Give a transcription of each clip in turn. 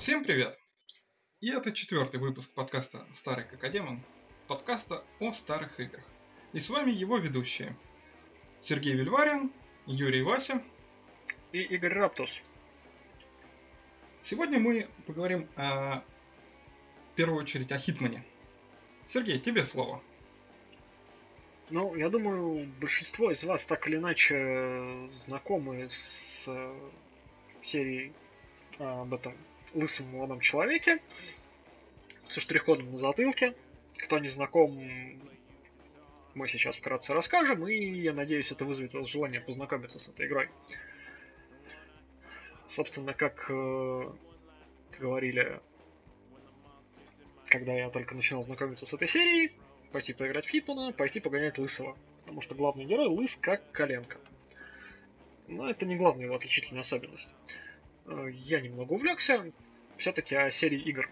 Всем привет! И это четвертый выпуск подкаста «Старый как демон», подкаста о старых играх. И с вами его ведущие Сергей Вильварин, Юрий Вася и Игорь Раптус. Сегодня мы поговорим о, в первую очередь о Хитмане. Сергей, тебе слово. Ну, я думаю, большинство из вас так или иначе знакомы с э, серией об этом лысом молодом человеке со штрих-кодом на затылке. Кто не знаком, мы сейчас вкратце расскажем, и я надеюсь, это вызовет вас желание познакомиться с этой игрой. Собственно, как э, говорили, когда я только начинал знакомиться с этой серией, пойти поиграть в Хитмана, пойти погонять Лысого. Потому что главный герой лыс как коленка. Но это не главная его отличительная особенность. Э, я немного увлекся все-таки о серии игр.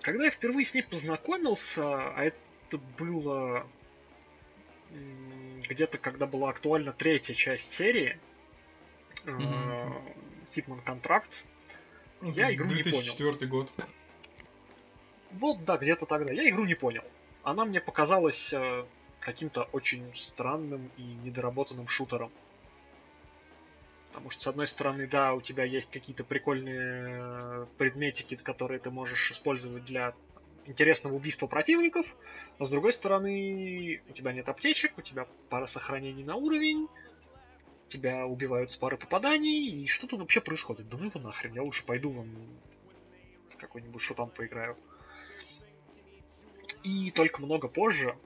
Когда я впервые с ней познакомился, а это было где-то когда была актуальна третья часть серии, Hitman Contracts, Ну, я игру не понял. 2004 год. Вот, да, где-то тогда. Я игру не понял. Она мне показалась э, каким-то очень странным и недоработанным шутером. Потому что, с одной стороны, да, у тебя есть какие-то прикольные э, предметики, которые ты можешь использовать для интересного убийства противников, но с другой стороны, у тебя нет аптечек, у тебя пара сохранений на уровень, тебя убивают с пары попаданий, и что тут вообще происходит? Да ну его нахрен, я лучше пойду вон в какой-нибудь шутан поиграю. И только много позже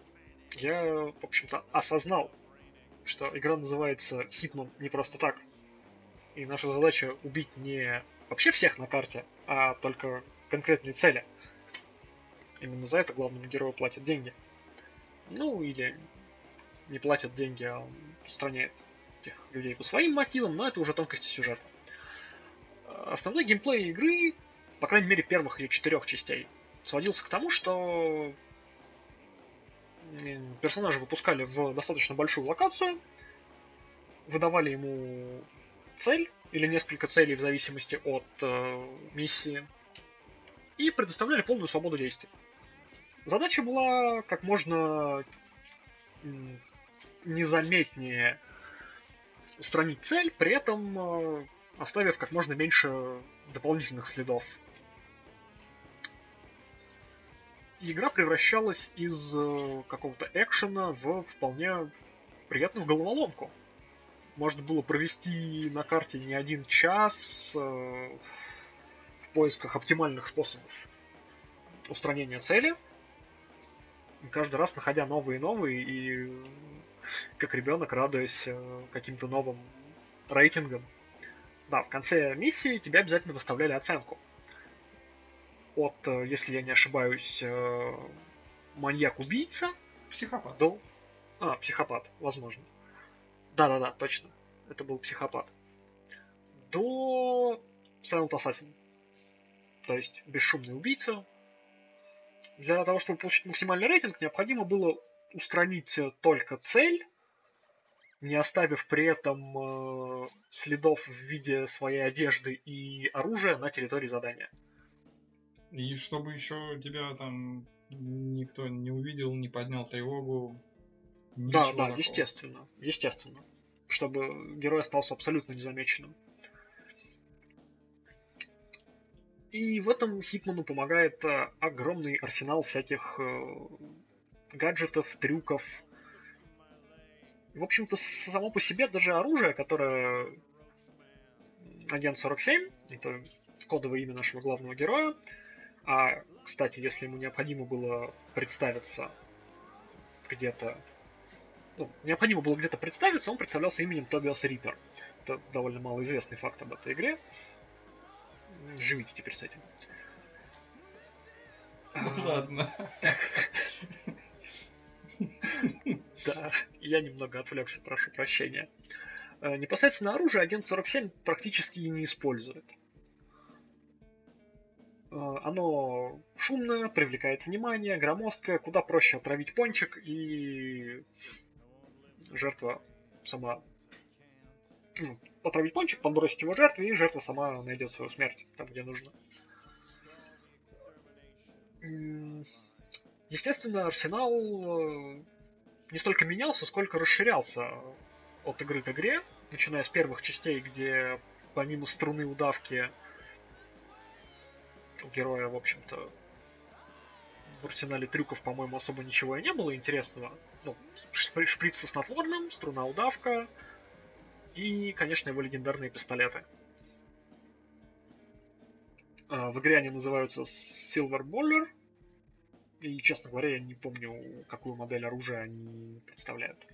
я, в общем-то, осознал, что игра называется Hitman не просто так. И наша задача убить не вообще всех на карте, а только конкретные цели. Именно за это главному герою платят деньги. Ну, или не платят деньги, а он устраняет этих людей по своим мотивам, но это уже тонкости сюжета. Основной геймплей игры, по крайней мере первых ее четырех частей, сводился к тому, что персонажа выпускали в достаточно большую локацию, выдавали ему цель или несколько целей в зависимости от э, миссии и предоставляли полную свободу действий. Задача была как можно незаметнее устранить цель, при этом э, оставив как можно меньше дополнительных следов. Игра превращалась из э, какого-то экшена в вполне приятную головоломку. Можно было провести на карте не один час э, в поисках оптимальных способов устранения цели. Каждый раз находя новые и новые, и как ребенок радуясь э, каким-то новым рейтингам. Да, в конце миссии тебе обязательно выставляли оценку. От, э, если я не ошибаюсь, маньяк-убийца. Психопат. До... А, психопат, возможно. Да-да-да, точно. Это был психопат. До Silent Assassin. То есть бесшумный убийца. Для того, чтобы получить максимальный рейтинг, необходимо было устранить только цель, не оставив при этом э, следов в виде своей одежды и оружия на территории задания. И чтобы еще тебя там никто не увидел, не поднял тревогу. Да, да, такого. естественно, естественно чтобы герой остался абсолютно незамеченным. И в этом Хитману помогает э, огромный арсенал всяких э, гаджетов, трюков. в общем-то, само по себе даже оружие, которое Агент 47, это кодовое имя нашего главного героя. А, кстати, если ему необходимо было представиться где-то ну, необходимо было где-то представиться, он представлялся именем Тобиас Риппер. Это довольно малоизвестный факт об этой игре. Живите теперь с этим. Ну ладно. Да, я немного отвлекся, прошу прощения. Э, непосредственно оружие агент 47 практически не использует. Э, оно шумное, привлекает внимание, громоздкое, куда проще отравить пончик и жертва сама ну, отравить пончик, подбросить его жертве, и жертва сама найдет свою смерть там, где нужно. Естественно, Арсенал э, не столько менялся, сколько расширялся от игры к игре, начиная с первых частей, где помимо струны удавки у героя, в общем-то, в арсенале трюков, по-моему, особо ничего и не было интересного. Ну, шприц со снотворным, струна удавка и, конечно, его легендарные пистолеты. А, в игре они называются Silver Baller, и, честно говоря, я не помню, какую модель оружия они представляют.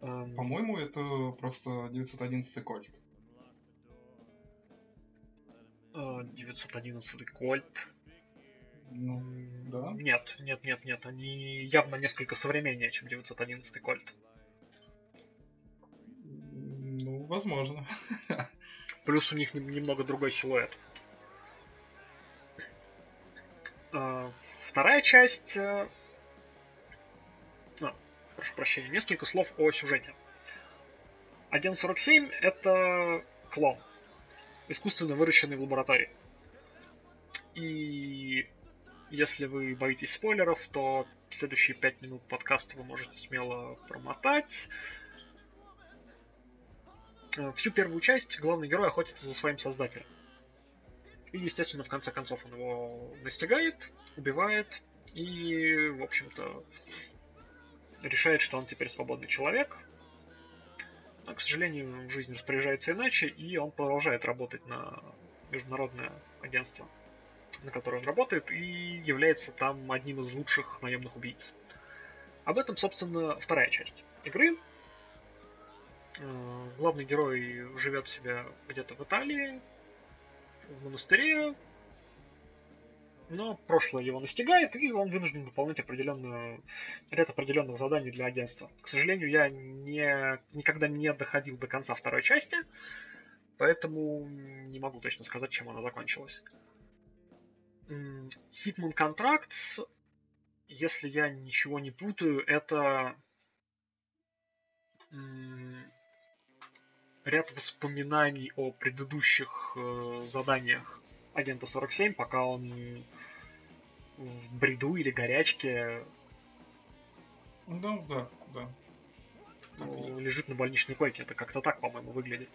По-моему, это просто 911 кольт. 911 кольт. Ну, да. Нет, нет, нет, нет. Они явно несколько современнее, чем 911 кольт. Ну, возможно. Плюс у них немного другой силуэт. А, вторая часть... Э, а, прошу прощения, несколько слов о сюжете. 1.47 это клон, искусственно выращенный в лаборатории. И если вы боитесь спойлеров, то следующие 5 минут подкаста вы можете смело промотать. Э, всю первую часть главный герой охотится за своим создателем. И, естественно, в конце концов он его настигает, убивает и, в общем-то, решает, что он теперь свободный человек. Но, к сожалению, жизнь распоряжается иначе, и он продолжает работать на международное агентство, на которое он работает, и является там одним из лучших наемных убийц. Об этом, собственно, вторая часть игры. Э, главный герой живет себя где-то в Италии, в монастыре, но прошлое его настигает, и он вынужден выполнять определенную, ряд определенных заданий для агентства. К сожалению, я не, никогда не доходил до конца второй части, поэтому не могу точно сказать, чем она закончилась. Hitman Contracts, если я ничего не путаю, это ряд воспоминаний о предыдущих э, заданиях агента 47, пока он в бреду или горячке. Да, да, да. Ну, лежит на больничной койке. Это как-то так, по-моему, выглядит.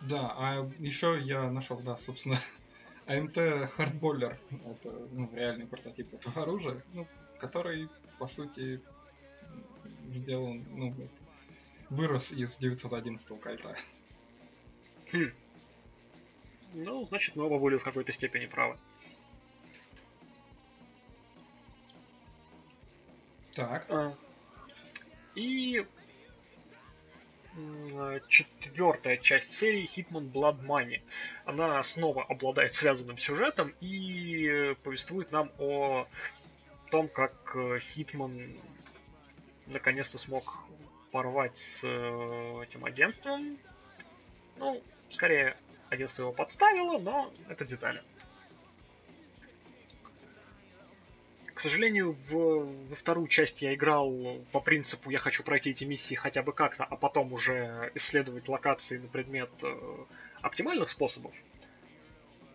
Да, а еще я нашел, да, собственно, АМТ Хардболлер. Это ну, реальный прототип этого оружия, ну, который, по сути, сделан, ну, вырос из 911 кольта. Хм. Ну, значит, мы оба были в какой-то степени правы. Так. А, и четвертая часть серии Hitman Blood Money. Она снова обладает связанным сюжетом и повествует нам о том, как Хитман наконец-то смог порвать с э, этим агентством. Ну, скорее, агентство его подставило, но это детали. Сожалению, в, во вторую часть я играл по принципу я хочу пройти эти миссии хотя бы как-то, а потом уже исследовать локации на предмет э, оптимальных способов.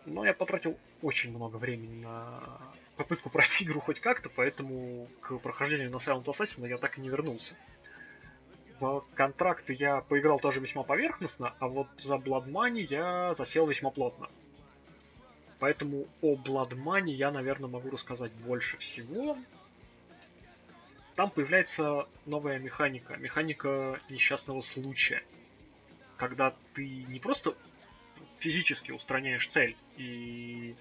Но я потратил очень много времени на попытку пройти игру хоть как-то, поэтому к прохождению на Silent Assassin я так и не вернулся в контракты я поиграл тоже весьма поверхностно, а вот за Blood Money я засел весьма плотно. Поэтому о Money я, наверное, могу рассказать больше всего. Там появляется новая механика. Механика несчастного случая. Когда ты не просто физически устраняешь цель и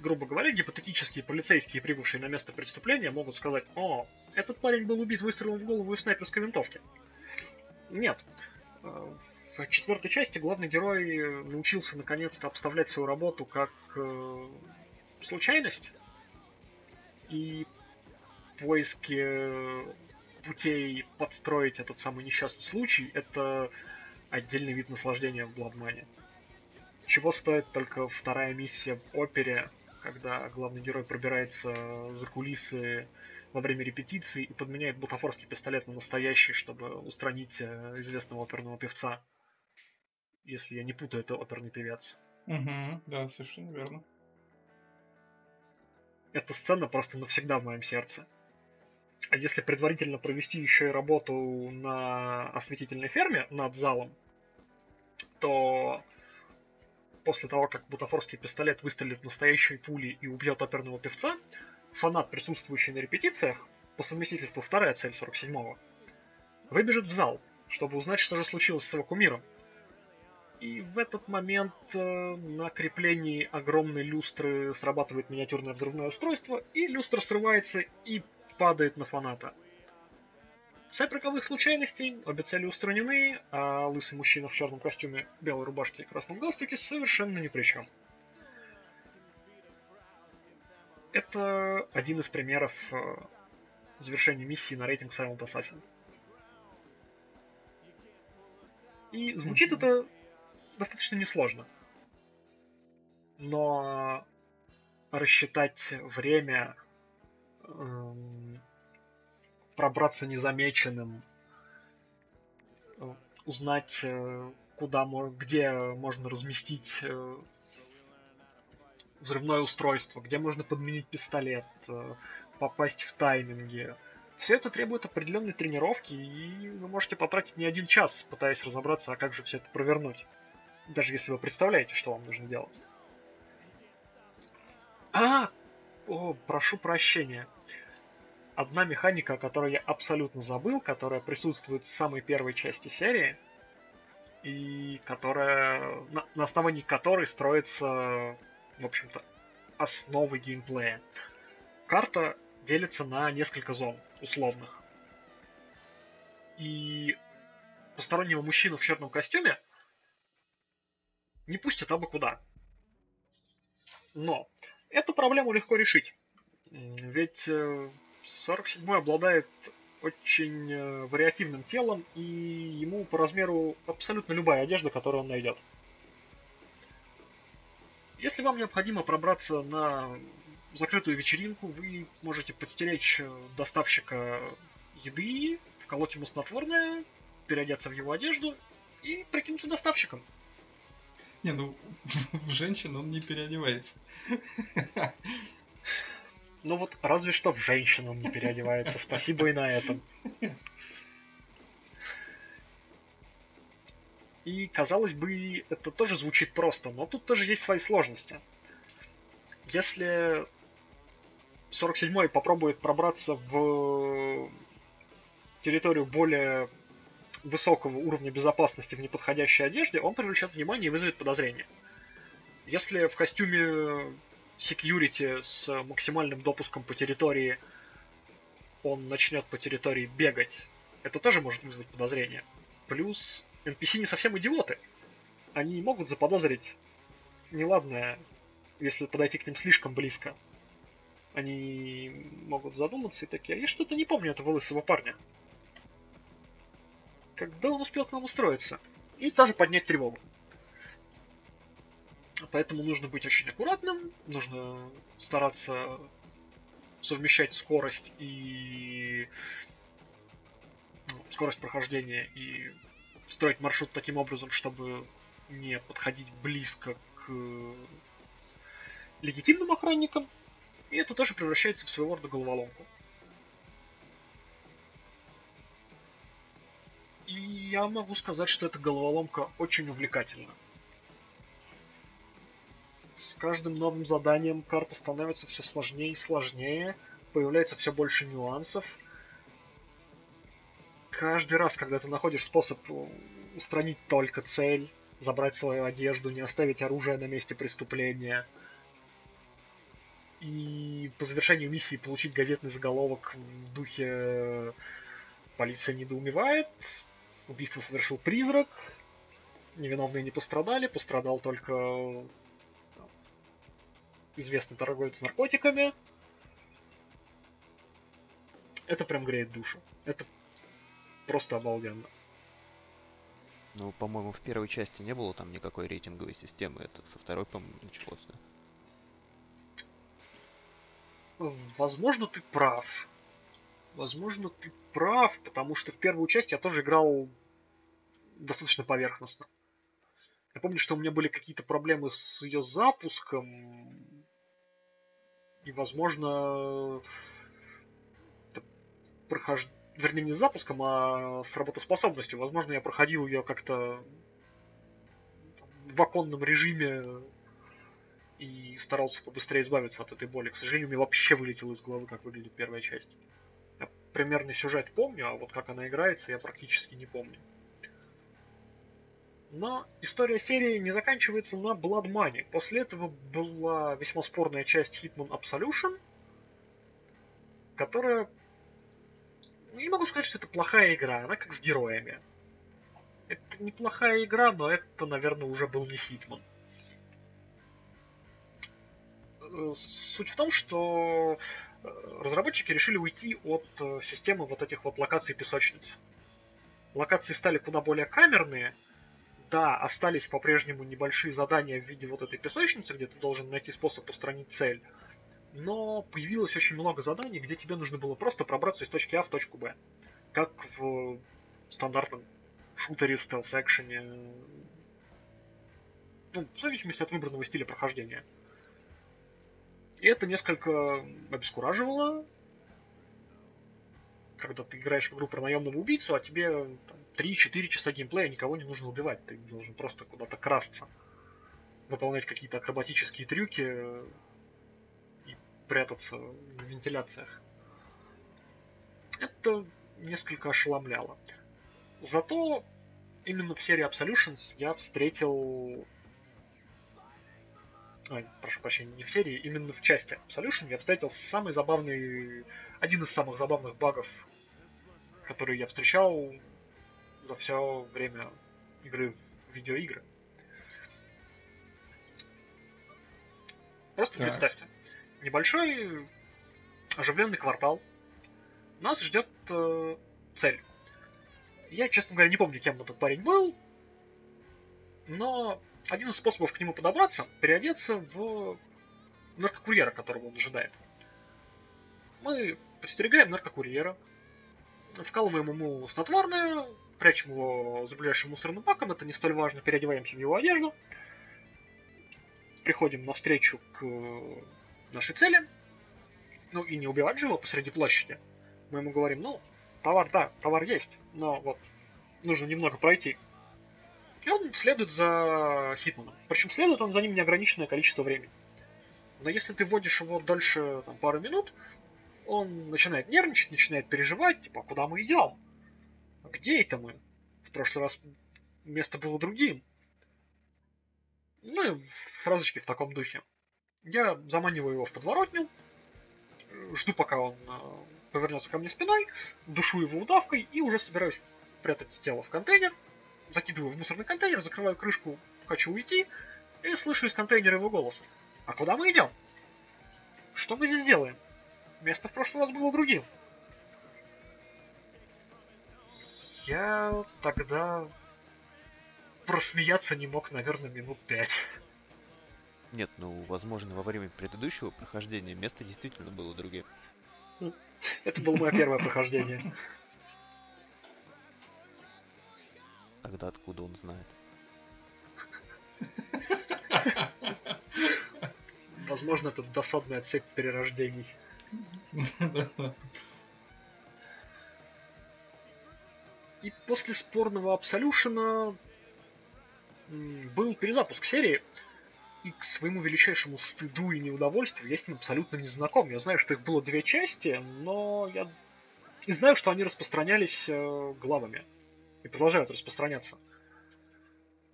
грубо говоря, гипотетические полицейские, прибывшие на место преступления, могут сказать, о, этот парень был убит выстрелом в голову из снайперской винтовки. Нет. В четвертой части главный герой научился наконец-то обставлять свою работу как э, случайность. И поиски путей подстроить этот самый несчастный случай это отдельный вид наслаждения в Бладмане. Чего стоит только вторая миссия в опере, когда главный герой пробирается за кулисы во время репетиции и подменяет бутафорский пистолет на настоящий, чтобы устранить э, известного оперного певца. Если я не путаю, это оперный певец. Угу, да, совершенно верно. Эта сцена просто навсегда в моем сердце. А если предварительно провести еще и работу на осветительной ферме над залом, то после того, как бутафорский пистолет выстрелит настоящей пули и убьет оперного певца, фанат, присутствующий на репетициях, по совместительству вторая цель 47-го, выбежит в зал, чтобы узнать, что же случилось с его кумиром. И в этот момент э, на креплении огромной люстры срабатывает миниатюрное взрывное устройство, и люстра срывается и падает на фаната. Цепь роковых случайностей, обе цели устранены, а лысый мужчина в черном костюме, белой рубашке и красном галстуке совершенно ни при чем. Это один из примеров э, завершения миссии на рейтинг Silent Assassin. И звучит это достаточно несложно. Но рассчитать время, эм, пробраться незамеченным, э, узнать, э, куда, где можно разместить э, взрывное устройство, где можно подменить пистолет, попасть в тайминги. Все это требует определенной тренировки, и вы можете потратить не один час, пытаясь разобраться, а как же все это провернуть. Даже если вы представляете, что вам нужно делать. А, о, прошу прощения одна механика, о которой я абсолютно забыл, которая присутствует в самой первой части серии, и которая на, на основании которой строится, в общем-то, основы геймплея. Карта делится на несколько зон условных. И постороннего мужчину в черном костюме не пустят абы куда. Но эту проблему легко решить. Ведь э, 47 обладает очень э, вариативным телом, и ему по размеру абсолютно любая одежда, которую он найдет. Если вам необходимо пробраться на закрытую вечеринку, вы можете подстеречь э, доставщика еды, вколоть ему снотворное, переодеться в его одежду и прикинуться доставщиком. Не, ну, в женщин он не переодевается. Ну вот разве что в женщину он не переодевается. Спасибо и на этом. И, казалось бы, это тоже звучит просто, но тут тоже есть свои сложности. Если 47-й попробует пробраться в территорию более высокого уровня безопасности в неподходящей одежде, он привлечет внимание и вызовет подозрение. Если в костюме security с максимальным допуском по территории он начнет по территории бегать, это тоже может вызвать подозрение. Плюс NPC не совсем идиоты. Они могут заподозрить неладное, если подойти к ним слишком близко. Они могут задуматься и такие, а я что-то не помню этого лысого парня. Когда он успел к нам устроиться? И тоже поднять тревогу. Поэтому нужно быть очень аккуратным, нужно стараться совмещать скорость и ну, скорость прохождения и строить маршрут таким образом, чтобы не подходить близко к легитимным охранникам. И это тоже превращается в своего рода головоломку. Я могу сказать, что эта головоломка очень увлекательна с каждым новым заданием карта становится все сложнее и сложнее, появляется все больше нюансов. Каждый раз, когда ты находишь способ устранить только цель, забрать свою одежду, не оставить оружие на месте преступления, и по завершению миссии получить газетный заголовок в духе «Полиция недоумевает», «Убийство совершил призрак», невиновные не пострадали, пострадал только известный торговец наркотиками. Это прям греет душу. Это просто обалденно. Ну, по-моему, в первой части не было там никакой рейтинговой системы. Это со второй, по-моему, началось, да? Возможно, ты прав. Возможно, ты прав, потому что в первую часть я тоже играл достаточно поверхностно. Я помню, что у меня были какие-то проблемы с ее запуском. И, возможно, прохож... вернее, не с запуском, а с работоспособностью. Возможно, я проходил ее как-то в оконном режиме и старался побыстрее избавиться от этой боли. К сожалению, мне вообще вылетело из головы, как выглядит первая часть. Примерный сюжет помню, а вот как она играется, я практически не помню. Но история серии не заканчивается на Blood Money. После этого была весьма спорная часть Hitman Absolution, которая... Не могу сказать, что это плохая игра, она как с героями. Это неплохая игра, но это, наверное, уже был не Hitman. Суть в том, что э, разработчики решили уйти от э, системы вот этих вот локаций песочниц. Локации стали куда более камерные, да, остались по-прежнему небольшие задания в виде вот этой песочницы, где ты должен найти способ устранить цель. Но появилось очень много заданий, где тебе нужно было просто пробраться из точки А в точку Б. Как в стандартном шутере, стелс-экшене. Ну, в зависимости от выбранного стиля прохождения. И это несколько обескураживало, когда ты играешь в игру про наемного убийцу, а тебе там, 3-4 часа геймплея никого не нужно убивать. Ты должен просто куда-то красться. Выполнять какие-то акробатические трюки и прятаться в вентиляциях. Это несколько ошеломляло. Зато именно в серии Absolutions я встретил... Ой, прошу прощения, не в серии, именно в части Absolution я встретил самый забавный... Один из самых забавных багов, которые я встречал за все время игры в видеоигры. Просто так. представьте, небольшой оживленный квартал. Нас ждет э, цель. Я, честно говоря, не помню, кем этот парень был, но один из способов к нему подобраться — переодеться в наркокурьера, которого он ожидает. Мы подстерегаем наркокурьера, вкалываем ему снотворное, прячем его за ближайшим мусорным баком, это не столь важно, переодеваемся в его одежду, приходим навстречу к нашей цели, ну и не убивать же его посреди площади. Мы ему говорим, ну, товар, да, товар есть, но вот нужно немного пройти. Он следует за Хитманом. Причем следует он за ним неограниченное количество времени. Но если ты вводишь его дольше там, пару минут, он начинает нервничать, начинает переживать, типа, а куда мы идем? А где это мы? В прошлый раз место было другим. Ну и фразочки в таком духе. Я заманиваю его в подворотню, жду, пока он э, повернется ко мне спиной, душу его удавкой и уже собираюсь прятать тело в контейнер, закидываю в мусорный контейнер, закрываю крышку, хочу уйти, и слышу из контейнера его голос. А куда мы идем? Что мы здесь делаем? Место в прошлый раз было другим. Я тогда просмеяться не мог, наверное, минут пять. Нет, ну, возможно, во время предыдущего прохождения место действительно было другим. Это было мое первое прохождение. Тогда откуда он знает? Возможно, это досадная цепь перерождений. И после спорного Абсолюшена был перезапуск серии, и к своему величайшему стыду и неудовольствию я с ним абсолютно не знаком. Я знаю, что их было две части, но я и знаю, что они распространялись э, главами и продолжают распространяться.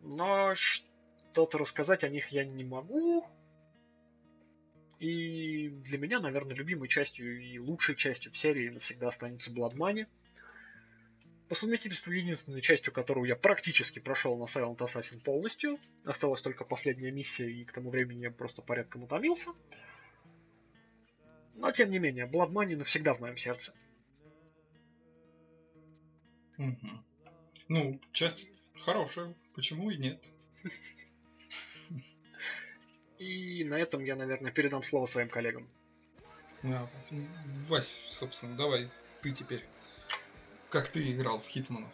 Но что-то рассказать о них я не могу, и для меня, наверное, любимой частью и лучшей частью в серии навсегда останется Blood Money. По совместительству единственной частью, которую я практически прошел на Silent Assassin полностью. Осталась только последняя миссия, и к тому времени я просто порядком утомился. Но, тем не менее, Blood Money навсегда в моем сердце. Угу. Ну, часть хорошая, почему и нет? И на этом я, наверное, передам слово своим коллегам. Да, Вась, собственно, давай ты теперь. Как ты играл в Хитмана?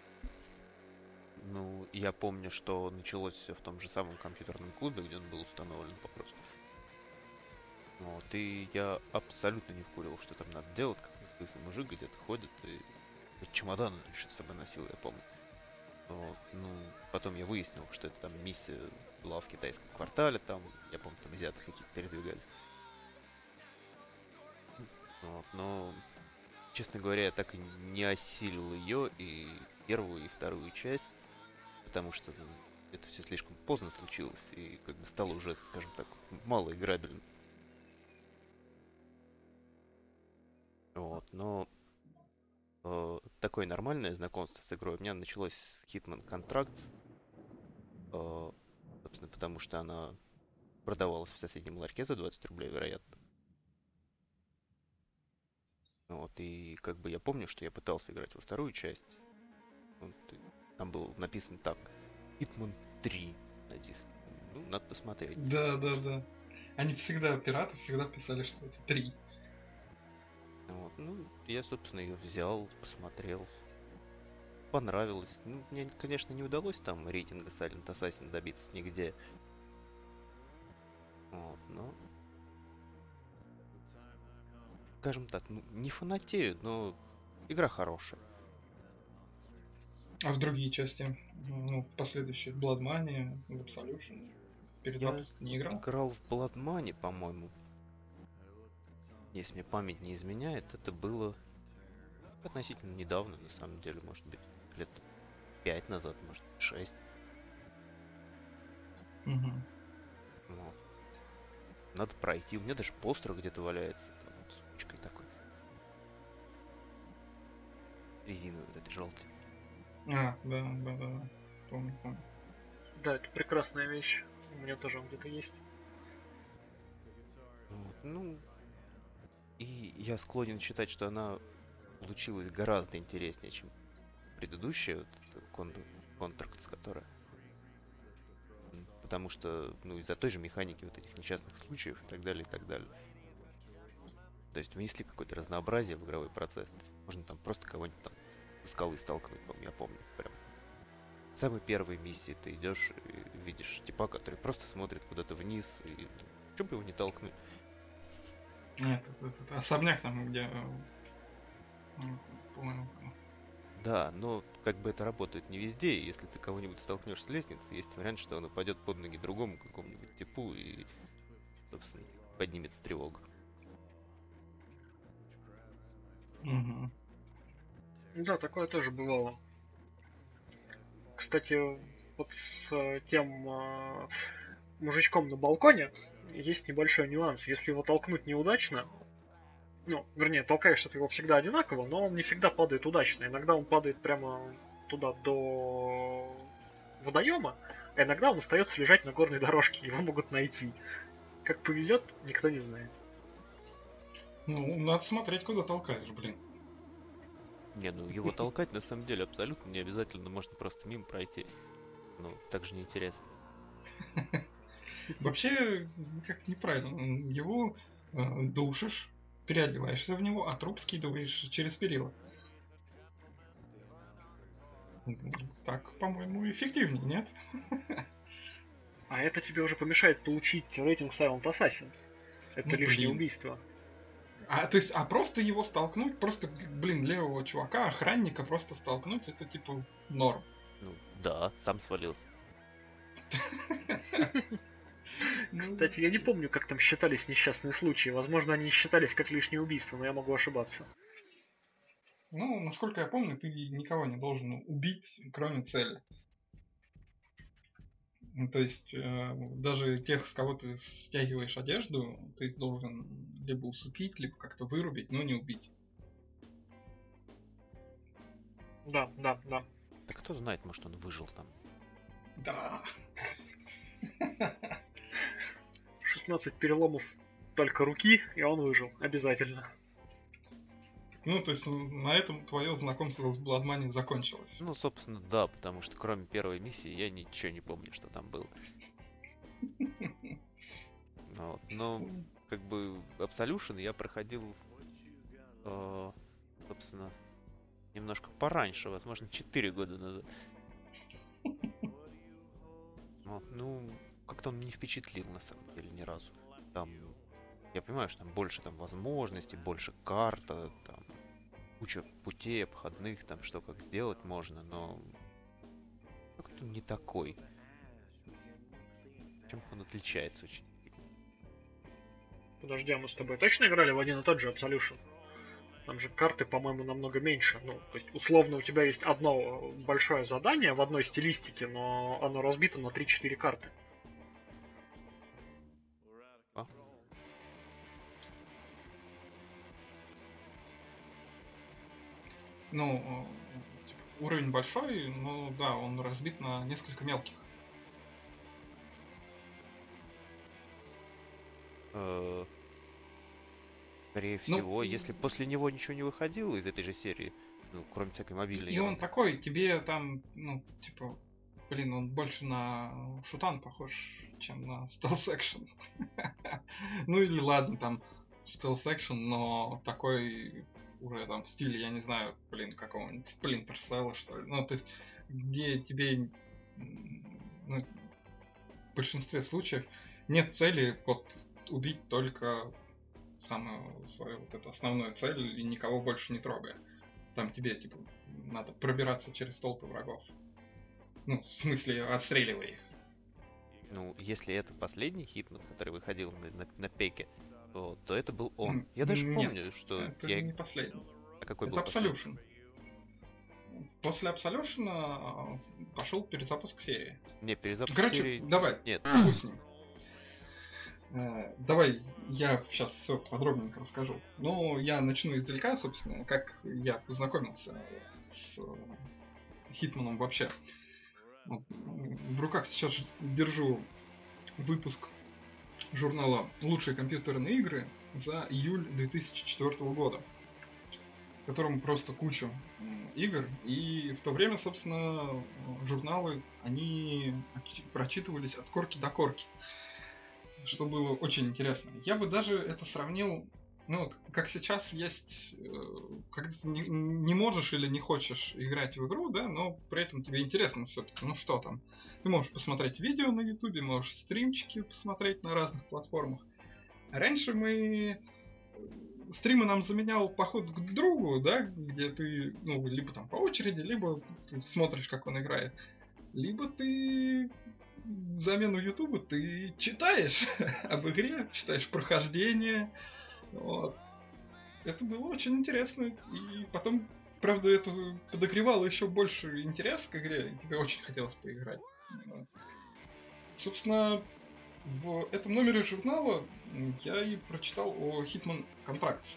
Ну, я помню, что началось все в том же самом компьютерном клубе, где он был установлен попросту. Вот, и я абсолютно не вкурил, что там надо делать, как лысый мужик где-то ходит и чемодан еще с собой носил, я помню. Вот, ну, потом я выяснил, что это там миссия была в китайском квартале, там, я помню, там азиаты какие-то передвигались. Вот, но, честно говоря, я так и не осилил ее и первую, и вторую часть, потому что ну, это все слишком поздно случилось, и как бы стало уже, скажем так, мало играбельно. Вот, но такое нормальное знакомство с игрой у меня началось с Hitman Contracts, э, собственно, потому что она продавалась в соседнем ларьке за 20 рублей, вероятно. Вот, и как бы я помню, что я пытался играть во вторую часть. Вот, там было написано так. Hitman 3 на диске. Ну, надо посмотреть. Да, да, да. Они всегда, пираты всегда писали, что это 3. Вот, ну, я, собственно, ее взял, посмотрел. Понравилось. Ну, мне, конечно, не удалось там рейтинга Silent Assassin добиться нигде. Вот, но... Скажем так, ну, не фанатею, но игра хорошая. А в другие части, ну, в последующие, Blood Money, в Absolution, перед Я не играл? Играл в Blood Money, по-моему. Если мне память не изменяет, это было относительно недавно, на самом деле, может быть, лет пять назад, может, шесть. Угу. Вот. Надо пройти. У меня даже постер где-то валяется. Там вот с ручкой такой. Резина вот этой желтой. А, да, да, да, да. Помню, помню. Да, это прекрасная вещь. У меня тоже он где-то есть. Вот, ну, и я склонен считать, что она получилась гораздо интереснее, чем предыдущая, вот, кон- контракт, которая. Потому что, ну, из-за той же механики вот этих несчастных случаев и так далее, и так далее. То есть внесли какое-то разнообразие в игровой процесс. То есть можно там просто кого-нибудь там с скалы столкнуть, я помню, прям. В самой первой миссии ты идешь и видишь типа, который просто смотрит куда-то вниз, и что бы его не толкнуть. Нет, это, особняк там, где... э, ну, Да, но как бы это работает не везде, если ты кого-нибудь столкнешь с лестницы, есть вариант, что он упадет под ноги другому какому-нибудь типу и, собственно, поднимется тревога. Угу. Да, такое тоже бывало. Кстати, вот с э, тем э, мужичком на балконе есть небольшой нюанс. Если его толкнуть неудачно, ну, вернее, толкаешься ты его всегда одинаково, но он не всегда падает удачно. Иногда он падает прямо туда до водоема, а иногда он остается лежать на горной дорожке, его могут найти. Как повезет, никто не знает. Ну, надо смотреть, куда толкаешь, блин. Не, ну его толкать на самом деле абсолютно не обязательно, можно просто мимо пройти. Ну, так же неинтересно. Вообще, как неправильно. Его э, душишь, переодеваешься в него, а труп скидываешь через перила. Так, по-моему, эффективнее, нет? А это тебе уже помешает получить рейтинг Silent Assassin. Это Ну, лишнее блин. убийство. А то есть, а просто его столкнуть, просто, блин, левого чувака, охранника просто столкнуть, это типа норм. Ну, да, сам свалился. Ну, Кстати, я не помню, как там считались несчастные случаи. Возможно, они считались как лишнее убийство, но я могу ошибаться. Ну, насколько я помню, ты никого не должен убить, кроме цели. Ну, то есть, э, даже тех, с кого ты стягиваешь одежду, ты должен либо усыпить, либо как-то вырубить, но не убить. Да, да, да. Да кто знает, может он выжил там. Да. 16 переломов только руки, и он выжил. Обязательно. Ну, то есть, ну, на этом твое знакомство с Blood Money закончилось. Ну, собственно, да, потому что кроме первой миссии я ничего не помню, что там было. Вот, Но, как бы, Absolution я проходил, э, собственно, немножко пораньше, возможно, 4 года назад. Вот, ну, как-то он не впечатлил, на самом деле, ни разу. Там, я понимаю, что там больше там возможностей, больше карта, там, куча путей обходных, там, что как сделать можно, но как-то не такой. Чем он отличается очень Подожди, а мы с тобой точно играли в один и тот же Absolution? Там же карты, по-моему, намного меньше. Ну, то есть, условно, у тебя есть одно большое задание в одной стилистике, но оно разбито на 3-4 карты. Ну, э, типа, уровень большой, но да, он разбит на несколько мелких. Э, Скорее ну, всего, если после него ничего не выходило из этой же серии, ну, кроме всякой мобильной. И он такой, тебе там, ну, типа, блин, он больше на шутан похож, чем на стелс экшен. ну или ладно, там стелс экшен, но такой уже там в стиле, я не знаю, блин, какого-нибудь Splinter Cell, что ли. Ну, то есть, где тебе ну, в большинстве случаев нет цели вот убить только самую свою вот эту основную цель и никого больше не трогая. Там тебе, типа, надо пробираться через толпы врагов. Ну, в смысле, отстреливая их. Ну, если это последний Hitman, который выходил на, на, на пеке, то, то это был он. Я даже Нет, помню, что... Это я... не последний. А какой это был Absolution. Последний? После Absolution а, пошел перезапуск серии. Не, перезапуск Короче, серии... давай, Нет. С ним. Э, давай я сейчас все подробненько расскажу. Ну, я начну издалека, собственно, как я познакомился с Хитманом вообще. Вот, в руках сейчас держу выпуск журнала «Лучшие компьютерные игры» за июль 2004 года, в котором просто куча игр, и в то время, собственно, журналы, они прочитывались от корки до корки что было очень интересно. Я бы даже это сравнил, ну вот, как сейчас есть, э, когда ты не, не можешь или не хочешь играть в игру, да, но при этом тебе интересно все-таки, ну что там. Ты можешь посмотреть видео на ютубе, можешь стримчики посмотреть на разных платформах. Раньше мы э, стримы нам заменял поход к другу, да, где ты, ну, либо там по очереди, либо ты смотришь, как он играет. Либо ты замену Ютубу ты читаешь об игре, читаешь прохождение. Вот. Это было очень интересно. И потом, правда, это подогревало еще больше интерес к игре, и тебе очень хотелось поиграть. Вот. Собственно, в этом номере журнала я и прочитал о Hitman Contracts.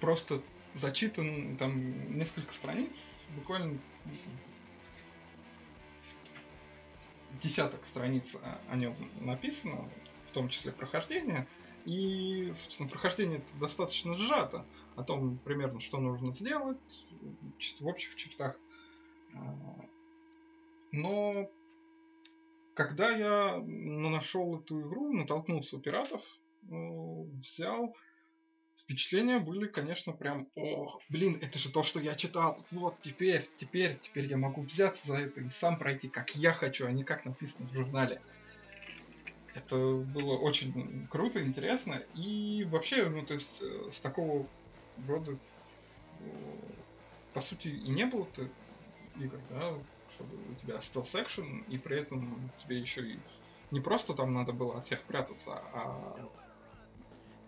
Просто зачитан там несколько страниц, буквально десяток страниц о нем написано, в том числе прохождение. И, собственно, прохождение достаточно сжато о том примерно, что нужно сделать, чисто в общих чертах. А, но когда я нашел эту игру, натолкнулся у пиратов, ну, взял впечатления были, конечно, прям, о, блин, это же то, что я читал. Вот теперь, теперь, теперь я могу взяться за это и сам пройти, как я хочу, а не как написано в журнале. Это было очень круто, интересно. И вообще, ну, то есть, э, с такого рода, э, по сути, и не было-то игр, да, чтобы у тебя стелс экшен, и при этом тебе еще и не просто там надо было от всех прятаться, а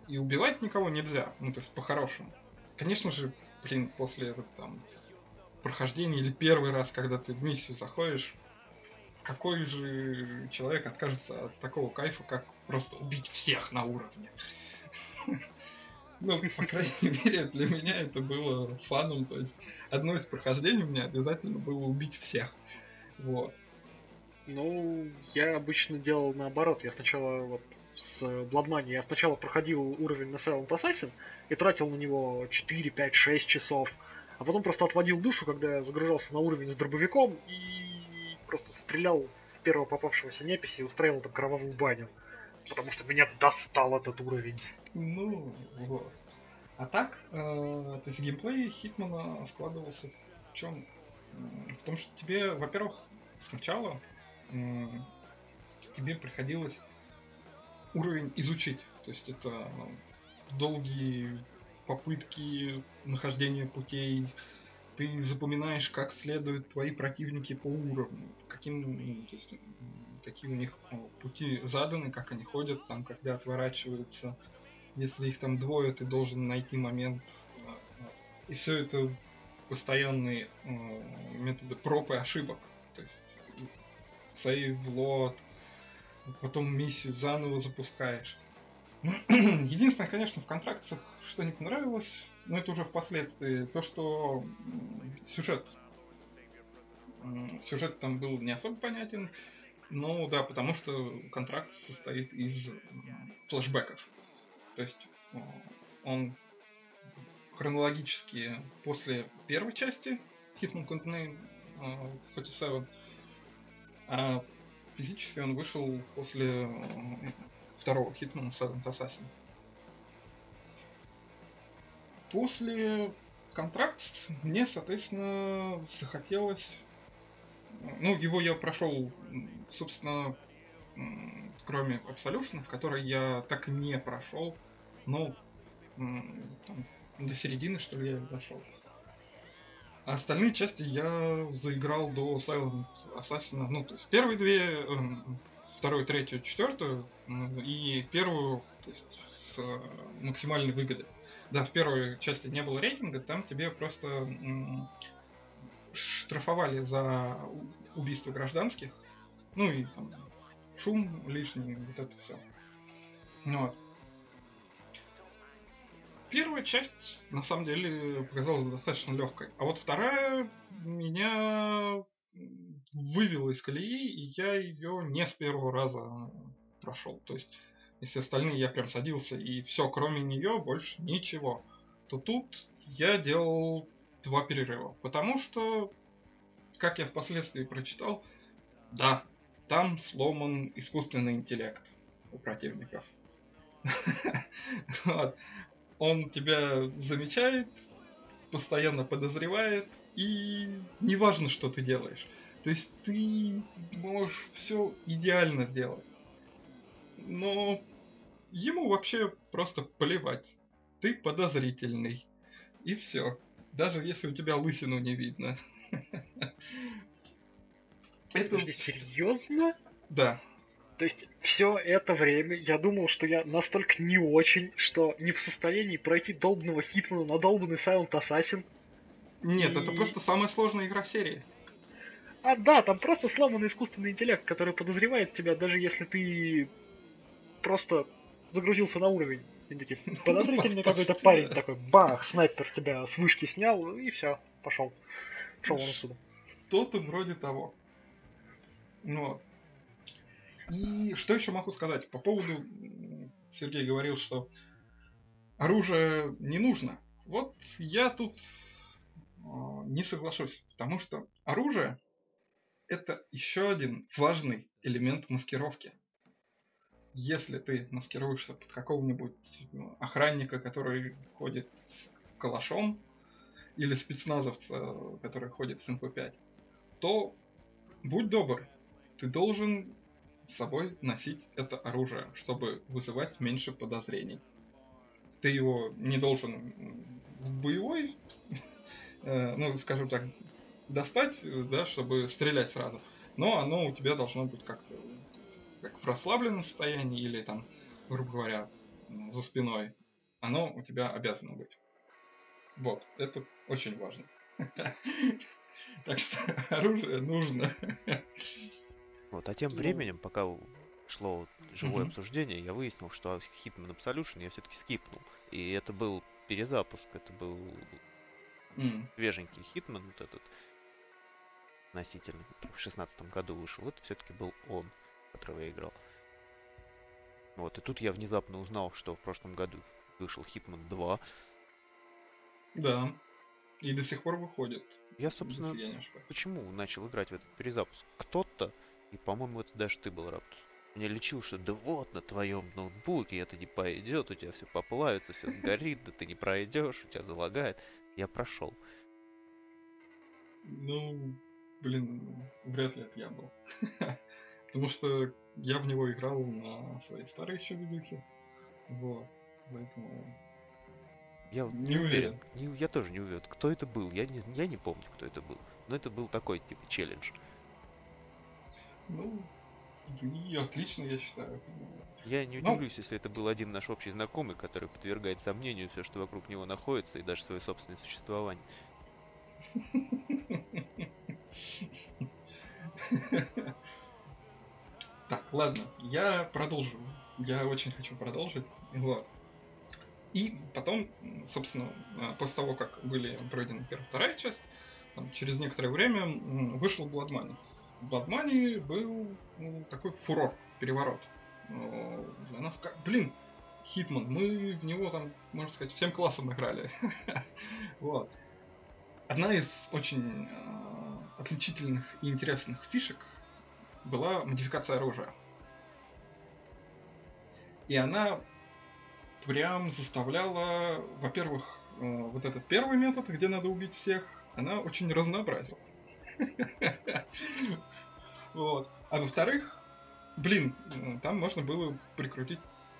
и убивать никого нельзя, ну то есть по-хорошему. Конечно же, блин, после этого там прохождения или первый раз, когда ты в миссию заходишь, какой же человек откажется от такого кайфа, как просто убить всех на уровне? Ну, по крайней мере, для меня это было фаном. То есть, одно из прохождений у меня обязательно было убить всех. Вот. Ну, я обычно делал наоборот. Я сначала вот с Blood Money. Я сначала проходил уровень на Silent Assassin и тратил на него 4, 5, 6 часов. А потом просто отводил душу, когда я загружался на уровень с дробовиком и просто стрелял в первого попавшегося неписи и устраивал там кровавую баню. Потому что меня достал этот уровень. Ну, вот. А так, э, то есть геймплей Хитмана складывался в чем? В том, что тебе, во-первых, сначала э, тебе приходилось уровень изучить. То есть это ну, долгие попытки нахождения путей, ты запоминаешь, как следуют твои противники по уровню, каким, ну, то есть, какие у них ну, пути заданы, как они ходят, там, когда отворачиваются. Если их там двое, ты должен найти момент. И все это постоянные э, методы проб и ошибок. То есть сейв, лот, потом миссию заново запускаешь. Единственное, конечно, в контрактах что не понравилось, но это уже впоследствии, то, что сюжет сюжет там был не особо понятен, но да, потому что контракт состоит из флешбеков. То есть он хронологически после первой части Hitman Continue 47, а физически он вышел после второго Hitman Seventh Assassin. После контракт мне, соответственно, захотелось... Ну, его я прошел, собственно, кроме Absolution, в который я так и не прошел, но там, до середины, что ли, я дошел. А остальные части я заиграл до Silent Assassin. Ну, то есть первые две, эм, вторую, третью, четвертую и первую, то есть с максимальной выгодой. Да, в первой части не было рейтинга, там тебе просто штрафовали за убийство гражданских, ну и там, шум лишний, вот это все. Вот. Первая часть, на самом деле, показалась достаточно легкой. А вот вторая меня вывела из колеи, и я ее не с первого раза прошел. То есть если остальные я прям садился и все, кроме нее, больше ничего, то тут я делал два перерыва. Потому что, как я впоследствии прочитал, да, там сломан искусственный интеллект у противников. Он тебя замечает, постоянно подозревает, и неважно, что ты делаешь. То есть ты можешь все идеально делать но ему вообще просто плевать. Ты подозрительный. И все. Даже если у тебя лысину не видно. Это... Серьезно? Да. То есть все это время я думал, что я настолько не очень, что не в состоянии пройти долбанного Хитмана на долбанный Silent Assassin. Нет, и... это просто самая сложная игра серии. А да, там просто сломанный искусственный интеллект, который подозревает тебя, даже если ты просто загрузился на уровень. И такие, подозрительный какой-то парень такой, бах, снайпер тебя с вышки снял, и все, пошел. Пошел он отсюда. Что-то вроде того. Ну, и что еще могу сказать? По поводу, Сергей говорил, что оружие не нужно. Вот я тут а, не соглашусь, потому что оружие это еще один важный элемент маскировки если ты маскируешься под какого-нибудь ну, охранника, который ходит с калашом, или спецназовца, который ходит с МП5, то будь добр, ты должен с собой носить это оружие, чтобы вызывать меньше подозрений. Ты его не должен в боевой, э, ну, скажем так, достать, да, чтобы стрелять сразу. Но оно у тебя должно быть как-то как в расслабленном состоянии или там, грубо говоря, за спиной, оно у тебя обязано быть. Вот, это очень важно. Так что оружие нужно. Вот, а тем временем, пока шло живое обсуждение, я выяснил, что Hitman Absolution я все-таки скипнул. И это был перезапуск, это был свеженький Hitman, вот этот носительный, в шестнадцатом году вышел. Это все-таки был он которого я играл. Вот, и тут я внезапно узнал, что в прошлом году вышел Hitman 2. Да. И до сих пор выходит. Я, собственно, я почему начал играть в этот перезапуск? Кто-то, и, по-моему, это даже ты был, Раптус, меня лечил, что да вот на твоем ноутбуке это не пойдет, у тебя все поплавится, все сгорит, да ты не пройдешь, у тебя залагает. Я прошел. Ну, блин, вряд ли это я был. Потому что я в него играл на своей старой еще видюхе. Вот. Поэтому я не, не уверен. уверен. Не, я тоже не уверен. Кто это был? Я не, я не помню, кто это был. Но это был такой, типа, челлендж. Ну, и отлично, я считаю. Я не ну. удивлюсь, Но... если это был один наш общий знакомый, который подвергает сомнению все, что вокруг него находится, и даже свое собственное существование. Так, ладно, я продолжу. Я очень хочу продолжить. Вот. И потом, собственно, а, после того, как были пройдены первая и вторая часть, там, через некоторое время вышел Blood Money. Blood Money был ну, такой фурор, переворот. Для нас как, блин, Хитман, мы в него там, можно сказать, всем классом играли. вот. Одна из очень э, отличительных и интересных фишек была модификация оружия. И она прям заставляла, во-первых, э, вот этот первый метод, где надо убить всех, она очень разнообразила. Вот. А во-вторых, блин, там можно было прикрутить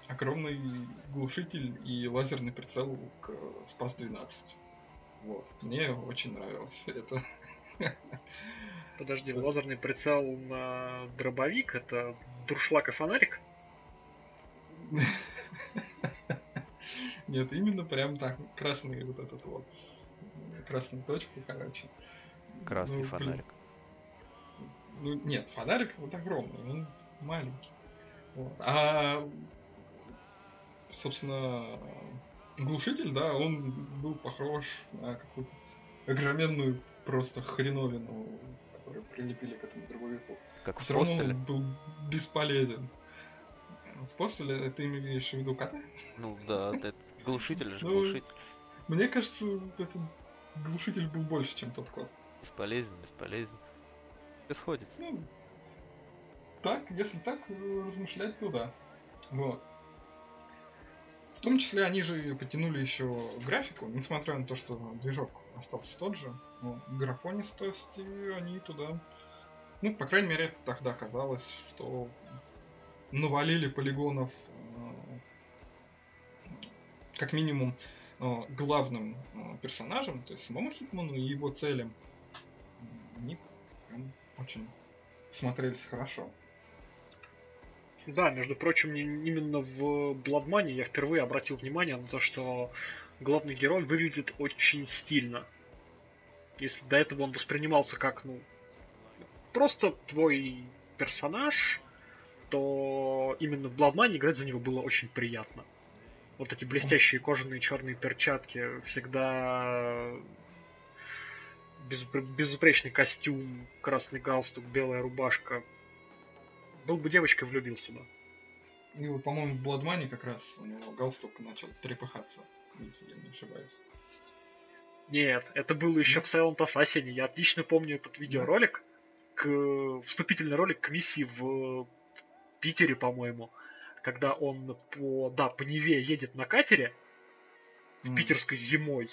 огромный глушитель и лазерный прицел к Спас 12. Вот. Мне очень нравилось это. Подожди, лазерный прицел на дробовик это дуршлаг и фонарик? Нет, именно прям так, красный вот этот вот, красную точку, короче. Красный ну, фонарик. Ну, нет, фонарик вот огромный, он маленький. Вот. А, собственно, глушитель, да, он был похож на какую-то огроменную просто хреновину, которую прилепили к этому дробовику. Как Все в равно он был бесполезен. В постеле ты имеешь в виду кота? Ну да, это глушитель же, ну, глушитель. Мне кажется, этот глушитель был больше, чем тот кот. Бесполезен, бесполезен. Все сходится. Ну, так, если так размышлять, то да. Вот. В том числе они же потянули еще графику, несмотря на то, что движок остался тот же. Но графонистости они туда... Ну, по крайней мере, тогда казалось, что навалили полигонов э, как минимум э, главным э, персонажем, то есть самому Хитману и его целям. Они прям очень смотрелись хорошо. Да, между прочим, именно в Blood я впервые обратил внимание на то, что главный герой выглядит очень стильно. Если до этого он воспринимался как, ну, просто твой персонаж, то именно в Blood играть за него было очень приятно. Вот эти блестящие кожаные черные перчатки, всегда безупречный костюм, красный галстук, белая рубашка. Был бы девочкой, влюбился бы. И вот, по-моему, в Blood как раз у него галстук начал трепыхаться, если я не ошибаюсь. Нет, это было еще в Silent Assassin. Я отлично помню этот видеоролик, к, вступительный ролик к миссии в Питере, по-моему, когда он по, да, по Неве едет на катере, в mm. питерской зимой,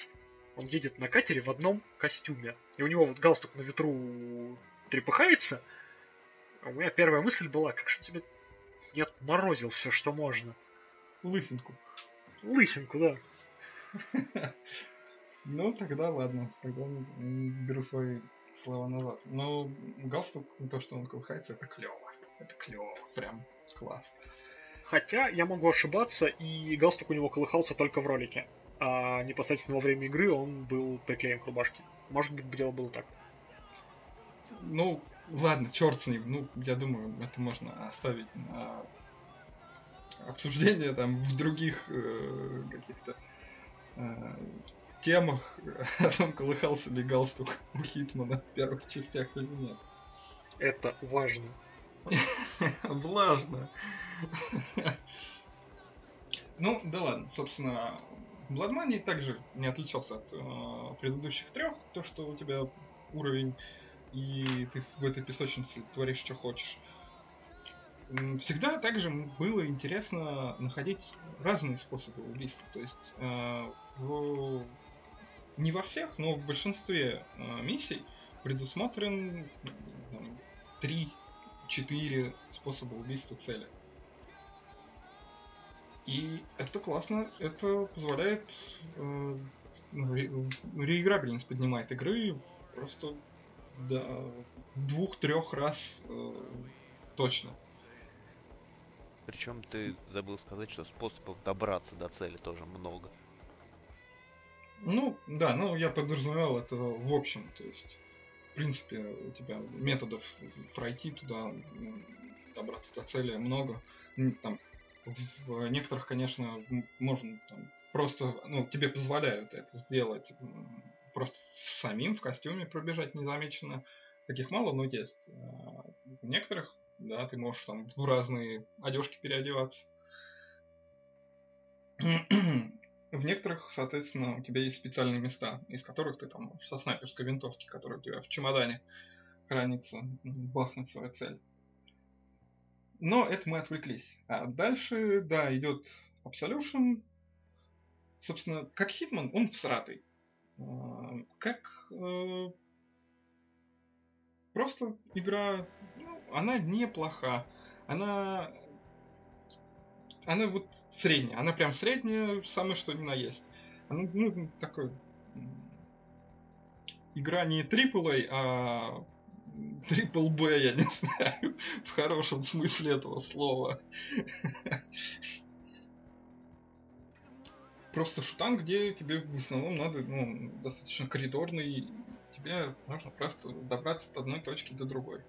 он едет на катере в одном костюме. И у него вот галстук на ветру трепыхается. А у меня первая мысль была, как же тебе не отморозил все, что можно. Лысинку. Лысинку, да. Ну, тогда ладно. Тогда беру свои слова назад. Но галстук, то, что он колыхается, это клево. Это клево. Прям класс. Хотя я могу ошибаться, и галстук у него колыхался только в ролике а непосредственно во время игры он был приклеен к рубашке. Может быть, дело было так. Ну, ладно, черт с ним. Ну, я думаю, это можно оставить на обсуждение там в других э, каких-то темах о том, колыхался ли галстук у Хитмана в первых частях или нет. Это важно. Влажно. Ну, да ладно, собственно, Blood Money также не отличался от э, предыдущих трех. То, что у тебя уровень и ты в этой песочнице творишь, что хочешь. всегда также было интересно находить разные способы убийства. То есть э, в... не во всех, но в большинстве э, миссий предусмотрен три-четыре способа убийства цели. И это классно, это позволяет э, ре, реиграбельность поднимает игры просто до двух-трех раз э, точно. Причем ты забыл сказать, что способов добраться до цели тоже много. Ну, да, ну я подразумевал это в общем, то есть, в принципе, у тебя методов пройти туда, добраться до цели много. Там, в некоторых, конечно, можно там, просто, ну, тебе позволяют это сделать, просто самим в костюме пробежать незамеченно. Таких мало, но есть. А в некоторых да, ты можешь там в разные одежки переодеваться. В некоторых, соответственно, у тебя есть специальные места, из которых ты там со снайперской винтовки, которая у тебя в чемодане хранится, бахнуть свою цель. Но это мы отвлеклись. А дальше, да, идет Absolution. Собственно, как Хитман, он всратый. А, как э, просто игра она неплоха. Она... Она вот средняя. Она прям средняя, самое что ни на есть. Она, ну, такой... Игра не AAA, а Трипл Б, я не знаю, в хорошем смысле этого слова. Просто шутан, где тебе в основном надо, ну, достаточно коридорный, тебе нужно просто добраться от одной точки до другой.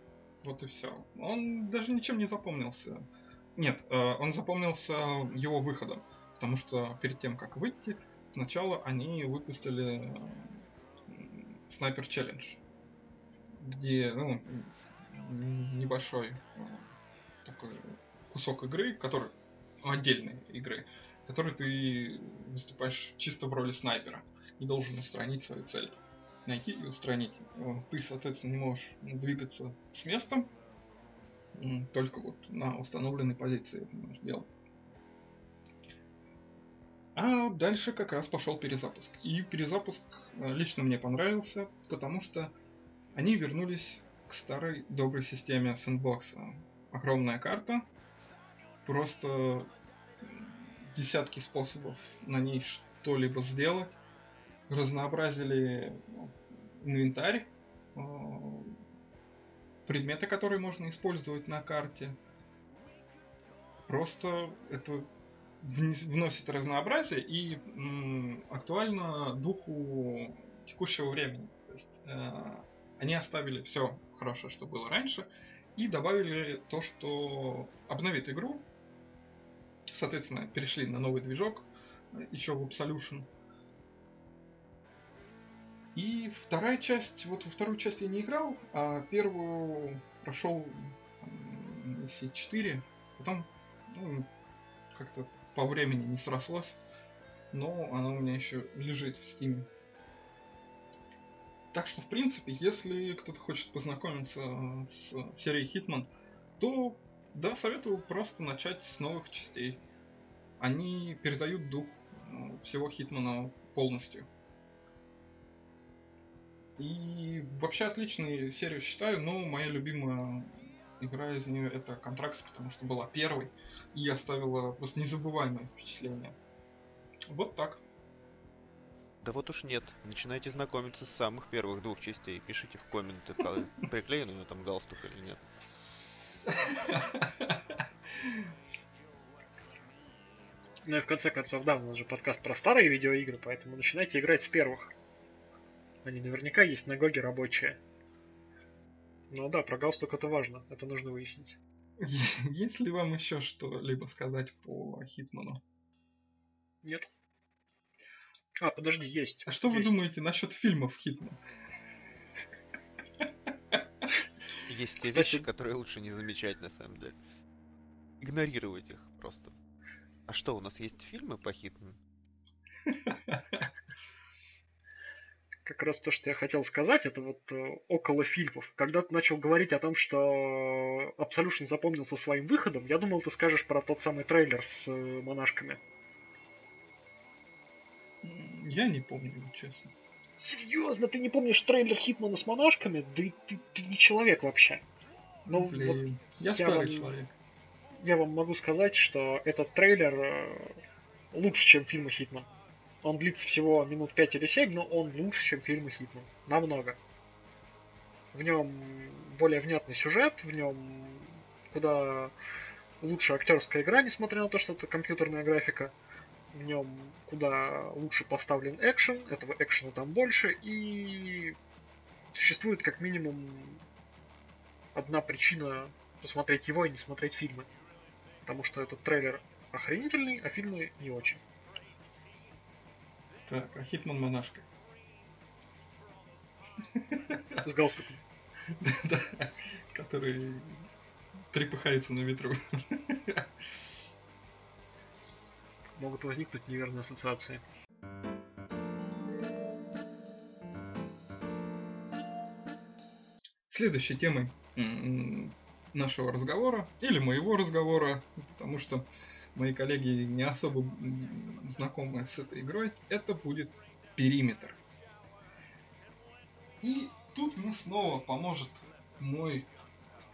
Вот и все. Он даже ничем не запомнился. Нет, э, он запомнился его выходом. Потому что перед тем, как выйти, сначала они выпустили Снайпер Челлендж. Где, ну, небольшой э, такой кусок игры, который отдельной игры, который ты выступаешь чисто в роли снайпера и должен устранить свою цель найти и устранить. Ты, соответственно, не можешь двигаться с места, только вот на установленной позиции это. А дальше как раз пошел перезапуск. И перезапуск э, лично мне понравился, потому что они вернулись к старой доброй системе сэндбокса. Огромная карта, просто десятки способов на ней что-либо сделать разнообразили ну, инвентарь, э, предметы, которые можно использовать на карте. Просто это вносит разнообразие и актуально духу текущего времени. То есть, э, они оставили все хорошее, что было раньше, и добавили то, что обновит игру. Соответственно, перешли на новый движок, э, еще в Absolution. И вторая часть, вот во вторую часть я не играл, а первую прошел если 4, потом ну, как-то по времени не срослось, но она у меня еще лежит в стиме. Так что, в принципе, если кто-то хочет познакомиться с серией Hitman, то да, советую просто начать с новых частей. Они передают дух ну, всего Хитмана полностью. И вообще отличную серию считаю, но моя любимая игра из нее это Контракт, потому что была первой и оставила просто незабываемое впечатление. Вот так. Да вот уж нет. Начинайте знакомиться с самых первых двух частей. Пишите в комменты, приклеен у него там галстук или нет. Ну и в конце концов, да, у нас же подкаст про старые видеоигры, поэтому начинайте играть с первых. Они наверняка есть на Гоге рабочие. Ну да, про галстук это важно, это нужно выяснить. Есть ли вам еще что-либо сказать по Хитману? Нет. А, подожди, есть. А что есть. вы думаете насчет фильмов Хитман? Есть те вещи, которые лучше не замечать на самом деле. Игнорировать их просто. А что, у нас есть фильмы по Хитману? как раз то, что я хотел сказать, это вот э, около фильмов. Когда ты начал говорить о том, что Absolution запомнился своим выходом, я думал, ты скажешь про тот самый трейлер с э, монашками. Я не помню, честно. Серьезно, ты не помнишь трейлер Хитмана с монашками? Да ты, ты не человек вообще. Ну, Блин, вот я, я старый вам, человек. Я вам могу сказать, что этот трейлер э, лучше, чем фильмы Хитман. Он длится всего минут 5 или 7, но он лучше, чем фильмы Хитман. Намного. В нем более внятный сюжет, в нем куда лучше актерская игра, несмотря на то, что это компьютерная графика. В нем куда лучше поставлен экшен, этого экшена там больше, и существует как минимум одна причина посмотреть его и не смотреть фильмы. Потому что этот трейлер охренительный, а фильмы не очень. Так, а Хитман монашка. С галстуком. Да, который трепыхается на ветру. Могут возникнуть неверные ассоциации. Следующей темой нашего разговора, или моего разговора, потому что мои коллеги не особо знакомы с этой игрой, это будет периметр. И тут мне снова поможет мой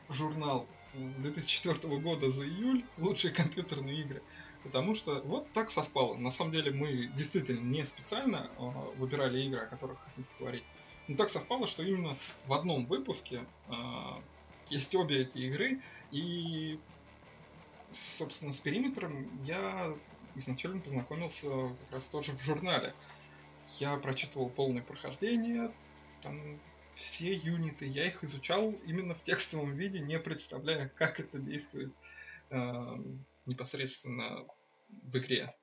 журнал 2004 года за июль «Лучшие компьютерные игры». Потому что вот так совпало. На самом деле мы действительно не специально э, выбирали игры, о которых хотим поговорить. Но так совпало, что именно в одном выпуске э, есть обе эти игры, и собственно, с периметром я изначально познакомился как раз тоже в журнале. Я прочитывал полное прохождение, там все юниты, я их изучал именно в текстовом виде, не представляя, как это действует э, непосредственно в игре.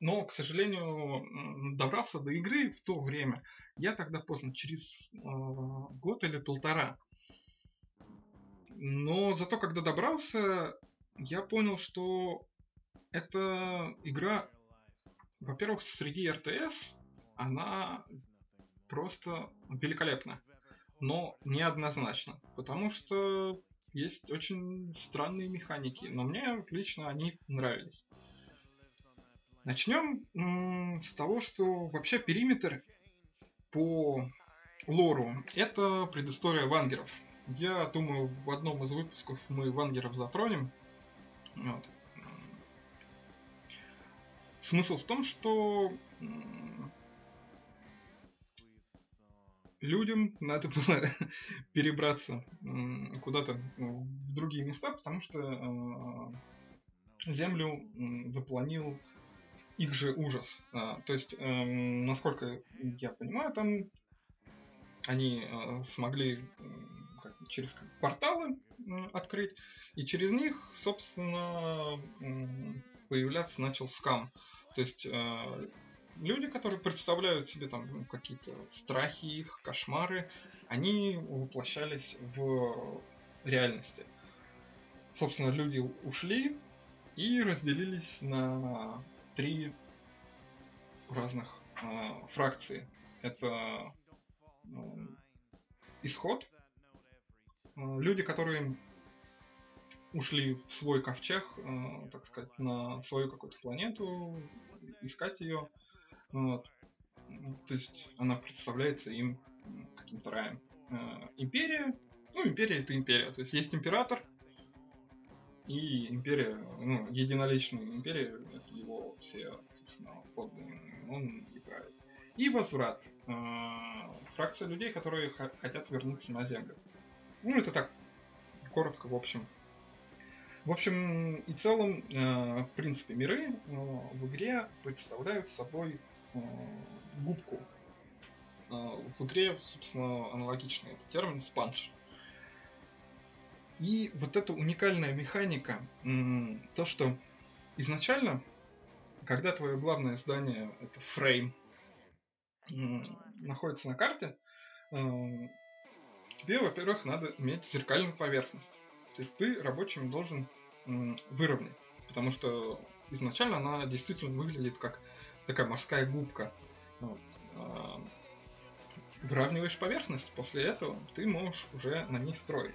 Но, к сожалению, добрался до игры в то время. Я тогда поздно, через э, год или полтора. Но зато, когда добрался, я понял, что эта игра, во-первых, среди РТС, она просто великолепна. Но неоднозначно. Потому что есть очень странные механики. Но мне лично они нравились. Начнем с того, что вообще периметр по лору это предыстория вангеров. Я думаю, в одном из выпусков мы вангеров затронем. Вот. Смысл в том, что людям надо было перебраться куда-то в другие места, потому что э, Землю запланил их же ужас. А, то есть, эм, насколько я понимаю, там они э, смогли через порталы открыть, и через них, собственно, появляться начал скам. То есть э, люди, которые представляют себе там ну, какие-то страхи их, кошмары, они воплощались в реальности. Собственно, люди ушли и разделились на три разных э, фракции. Это э, исход, э, люди, которые ушли в свой ковчег, э, так сказать, на свою какую-то планету, искать ее. Вот. То есть она представляется им каким-то раем. Э, империя, ну, империя это империя. То есть есть император, и империя, ну, единоличная империя, это его все, собственно, подданные, он и правит. И возврат. Э, фракция людей, которые хотят вернуться на Землю. Ну, это так, коротко, в общем, в общем и целом, э, в принципе, миры э, в игре представляют собой э, губку. В игре, собственно, аналогичный этот термин спанч. И вот эта уникальная механика, то, что изначально, когда твое главное здание, это фрейм, находится на карте, тебе, во-первых, надо иметь зеркальную поверхность. То есть ты рабочим должен выровнять. Потому что изначально она действительно выглядит как такая морская губка. Вот. э, выравниваешь поверхность. После этого ты можешь уже на ней строить.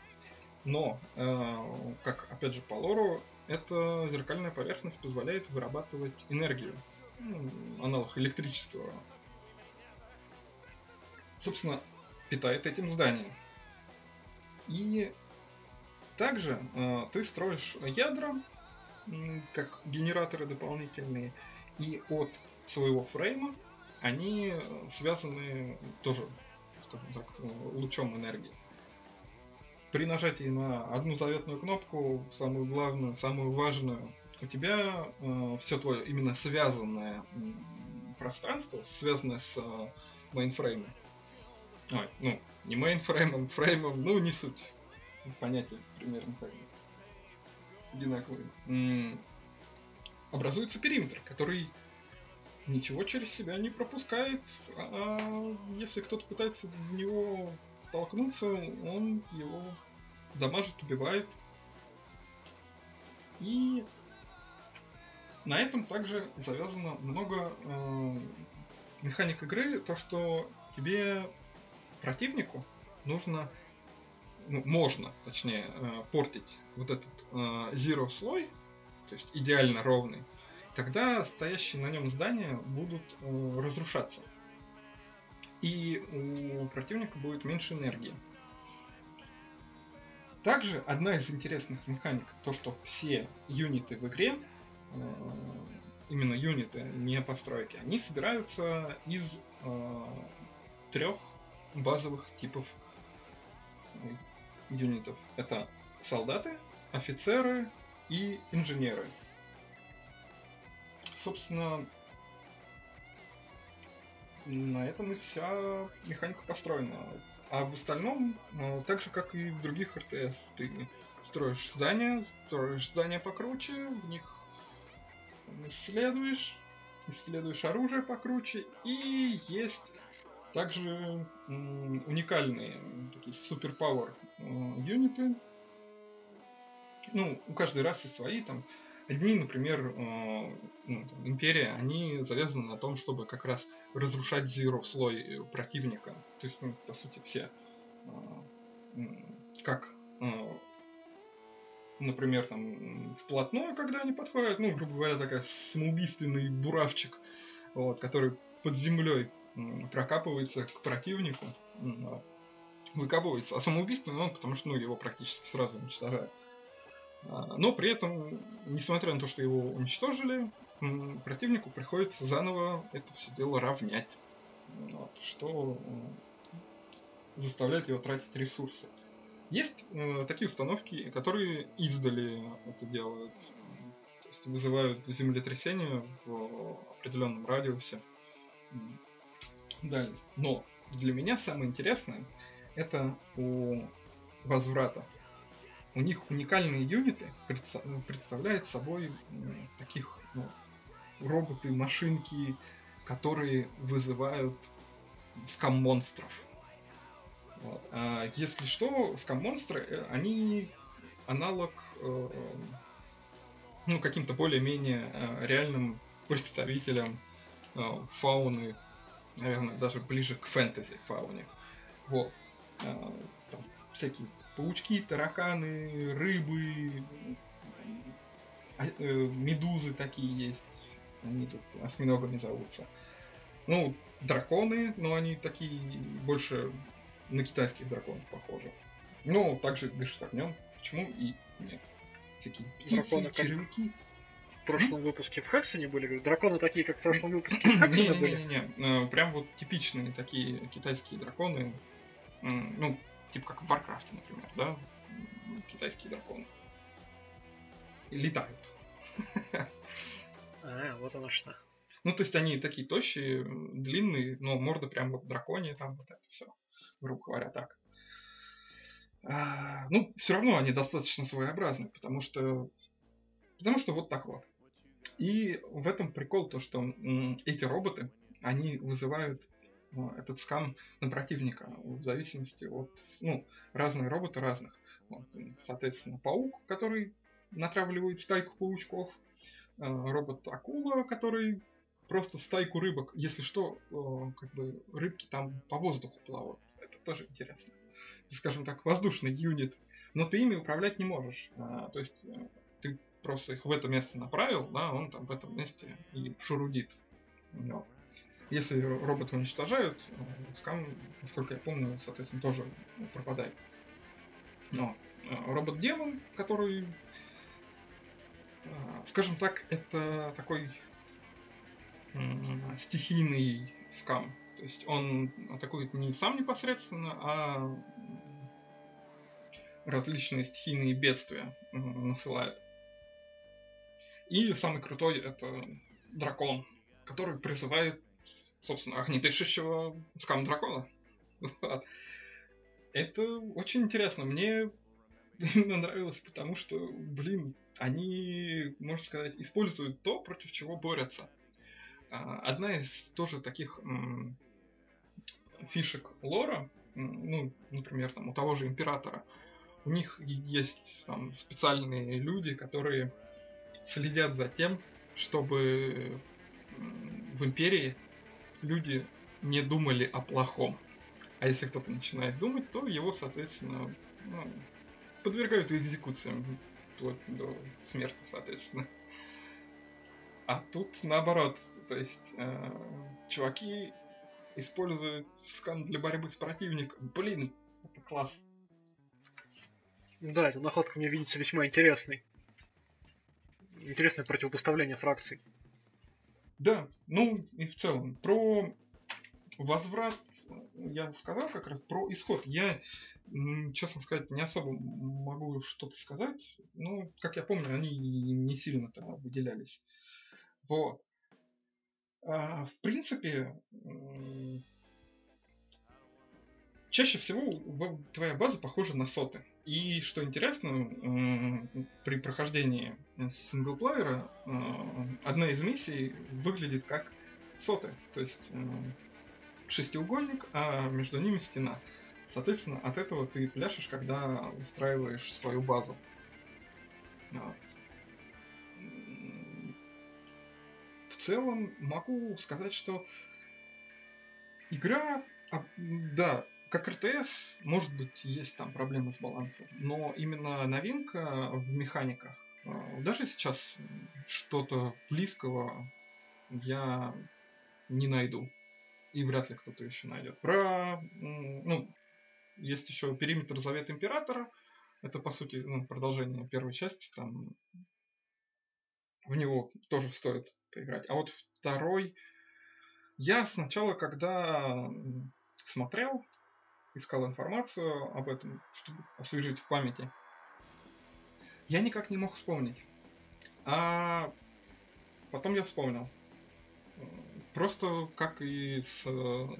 Но, э, как опять же по лору, эта зеркальная поверхность позволяет вырабатывать энергию, аналог электричества. Собственно, питает этим здание. И также э, ты строишь ядра, как генераторы дополнительные, и от своего фрейма они связаны тоже, скажем так, лучом энергии. При нажатии на одну заветную кнопку, самую главную, самую важную, у тебя э, все твое именно связанное пространство, связанное с э, мейнфреймом. Ой, ну, не мейнфреймом, фреймом, ну, не суть. Понятие примерно так одинаковые. Образуется периметр, который ничего через себя не пропускает, а если кто-то пытается в него столкнуться, он его дамажит, убивает. И на этом также завязано много э, механик игры, то что тебе противнику нужно, ну, можно, точнее, э, портить вот этот э, zero слой, то есть идеально ровный, тогда стоящие на нем здания будут э, разрушаться. И у противника будет меньше энергии. Также одна из интересных механик, то что все юниты в игре, именно юниты, не постройки, они собираются из трех базовых типов э, юнитов. Это солдаты, офицеры и инженеры. Собственно, на этом и вся механика построена. А в остальном, ну, так же как и в других РТС, ты строишь здания, строишь здания покруче, в них исследуешь, исследуешь оружие покруче, и есть также уникальные такие суперпауэр юниты. Ну, у каждой расы свои, там, Одни, например, э, ну, там, империя, они завязаны на том, чтобы как раз разрушать zero слой противника. То есть, ну, по сути, все. Э, как, э, например, там, вплотную, когда они подходят, ну, грубо говоря, такая самоубийственный буравчик, вот, который под землей прокапывается к противнику, выкапывается. А самоубийственный он, потому что ну, его практически сразу уничтожают. А, но при этом, несмотря на то, что его уничтожили, противнику приходится заново это все дело равнять. Что заставляет его тратить ресурсы. Есть э, такие установки, которые издали это делают. То есть вызывают землетрясение в определенном радиусе. Дальность. Но для меня самое интересное это у возврата у них уникальные юниты представляют собой таких ну, роботы, машинки, которые вызывают скам-монстров. Вот. А если что, скам-монстры, э, они аналог э, ну, каким-то более-менее э, реальным представителям фауны, наверное, даже ближе к фэнтези фауне. Вот. Э, там всякие паучки, тараканы, рыбы, а, э, медузы такие есть. Они тут осьминогами зовутся. Ну, драконы, но они такие больше на китайских драконов похожи. Ну, также дышат огнем. Почему и нет? Всякие птицы, драконы, червяки. В прошлом выпуске в Хексоне были, драконы такие, как в прошлом выпуске в Хексоне были. Не-не-не, э, прям вот типичные такие китайские драконы. Ну, Типа как в Варкрафте, например, да? Китайские драконы. И летают. А, вот оно что. Ну, то есть они такие тощие, длинные, но морда прям вот драконья, там вот это все, грубо говоря, так. А, ну, все равно они достаточно своеобразны, потому что, потому что вот так вот. И в этом прикол то, что эти роботы, они вызывают ну, этот скам на противника в зависимости от, ну, разные роботы разных. Вот, соответственно, паук, который натравливает стайку паучков, э, робот-акула, который просто стайку рыбок. Если что, э, как бы рыбки там по воздуху плавают. Это тоже интересно. Скажем так, воздушный юнит. Но ты ими управлять не можешь. А, то есть э, просто их в это место направил, да, он там в этом месте и шурудит. Но если роботы уничтожают, э, скам, насколько я помню, соответственно, тоже пропадает. Но робот-демон, который а, скажем так, это такой стихийный скам. То есть он атакует не сам непосредственно, а различные стихийные бедствия насылает. И самый крутой это дракон, который призывает, собственно, огнедышащего скам дракона. Вот. Это очень интересно. Мне нравилось, потому что, блин, они, можно сказать, используют то, против чего борются. А, одна из тоже таких фишек лора, ну, например, там у того же императора, у них есть там специальные люди, которые следят за тем, чтобы в империи люди не думали о плохом. А если кто-то начинает думать, то его, соответственно, ну, подвергают экзекуциям вплоть до смерти, соответственно. А тут наоборот, то есть э, чуваки используют скан для борьбы с противником. Блин, это класс. Да, эта находка мне видится весьма интересной. Интересное противопоставление фракций. Да, ну и в целом. Про возврат я сказал как раз про исход. Я, честно сказать, не особо могу что-то сказать. Ну, как я помню, они не сильно там выделялись. Вот. А, в принципе, чаще всего твоя база похожа на соты. И что интересно, при прохождении синглплеера одна из миссий выглядит как соты. То есть шестиугольник, а между ними стена. Соответственно, от этого ты пляшешь, когда устраиваешь свою базу. Вот. В целом могу сказать, что игра, а, да, как РТС, может быть, есть там проблемы с балансом, но именно новинка в механиках. А, даже сейчас что-то близкого я не найду и вряд ли кто-то еще найдет. Про, ну, есть еще периметр Завет Императора. Это, по сути, ну, продолжение первой части. Там в него тоже стоит поиграть. А вот второй... Я сначала, когда смотрел, искал информацию об этом, чтобы освежить в памяти, я никак не мог вспомнить. А потом я вспомнил. Просто как и с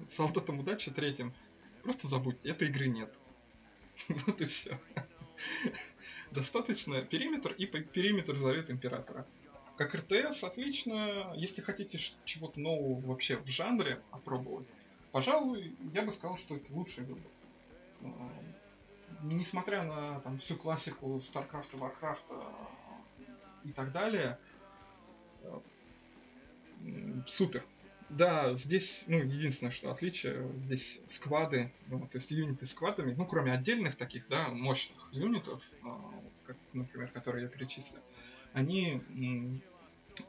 Солдатом Удачи третьим, просто забудьте, этой игры нет. Вот и все. Достаточно периметр и периметр Завет Императора. Как РТС отлично, если хотите чего-то нового вообще в жанре опробовать, пожалуй, я бы сказал, что это лучший выбор. А, несмотря на там, всю классику StarCraft, Warcraft и так далее, супер. Да, здесь, ну, единственное, что отличие, здесь сквады, ну, то есть юниты с сквадами, ну, кроме отдельных таких, да, мощных юнитов, а, как, например, которые я перечислил, они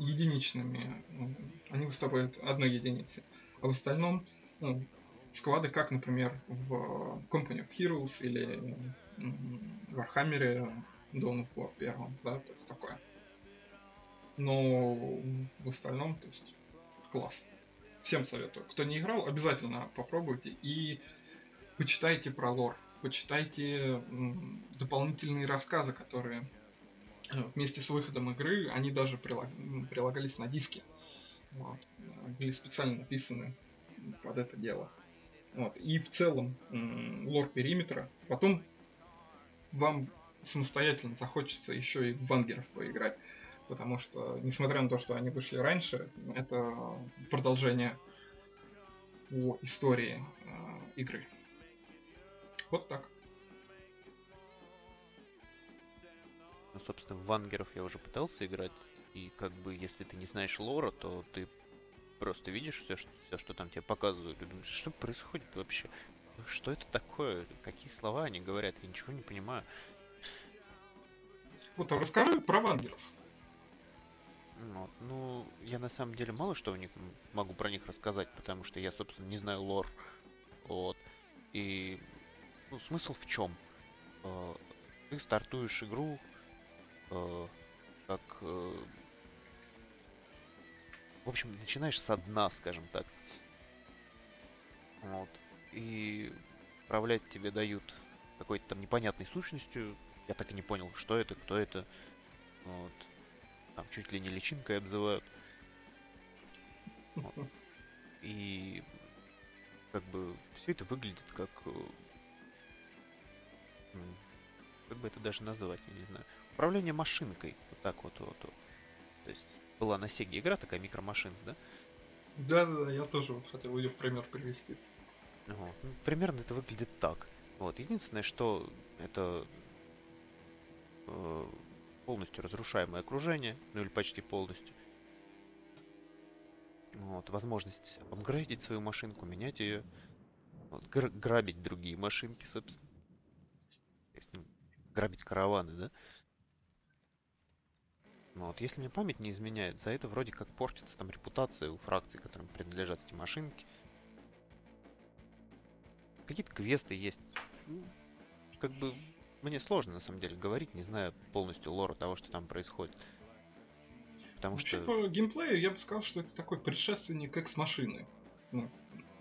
единичными, ну, они выступают одной единицы. А в остальном, ну, сквады, как, например, в Company of Heroes или в Warhammer Dawn of War первом, да, то есть такое. Но в остальном, то есть, класс. Всем советую. Кто не играл, обязательно попробуйте и почитайте про лор. Почитайте дополнительные рассказы, которые э, вместе с выходом игры, они даже прилагались на диске. Вот. Были специально написаны под это дело. Вот. И в целом лор периметра. Потом вам самостоятельно захочется еще и в вангеров поиграть потому что, несмотря на то, что они вышли раньше, это продолжение по истории э, игры. Вот так. Ну, собственно, в Вангеров я уже пытался играть, и как бы, если ты не знаешь лора, то ты просто видишь все, что, все, что там тебе показывают, и думаешь, что происходит вообще? Что это такое? Какие слова они говорят? Я ничего не понимаю. Вот, а расскажи про вангеров. Ну, ну, я на самом деле мало что у них могу про них рассказать, потому что я, собственно, не знаю лор. Вот. И ну, смысл в чем? Э, ты стартуешь игру э, как... Э, в общем, начинаешь со дна, скажем так. Вот. И управлять тебе дают какой-то там непонятной сущностью. Я так и не понял, что это, кто это. Вот. Там чуть ли не личинкой обзывают. Вот. И как бы все это выглядит как как бы это даже назвать, я не знаю. Управление машинкой. Вот так вот, вот, вот. То есть была на Sega игра такая микромашинс, да? Да, да, да, я тоже вот хотел ее в пример привести. Вот. Ну, примерно это выглядит так. Вот. Единственное, что это э, полностью разрушаемое окружение, ну или почти полностью. Вот, возможность апгрейдить свою машинку, менять ее, вот, гр- грабить другие машинки, собственно. Если грабить караваны, да? Вот, если мне память не изменяет, за это вроде как портится там репутация у фракций, которым принадлежат эти машинки. Какие-то квесты есть. Ну, как бы мне сложно на самом деле говорить, не зная полностью лора того, что там происходит. Потому Вообще, что... по геймплею я бы сказал, что это такой предшественник экс-машины. Ну,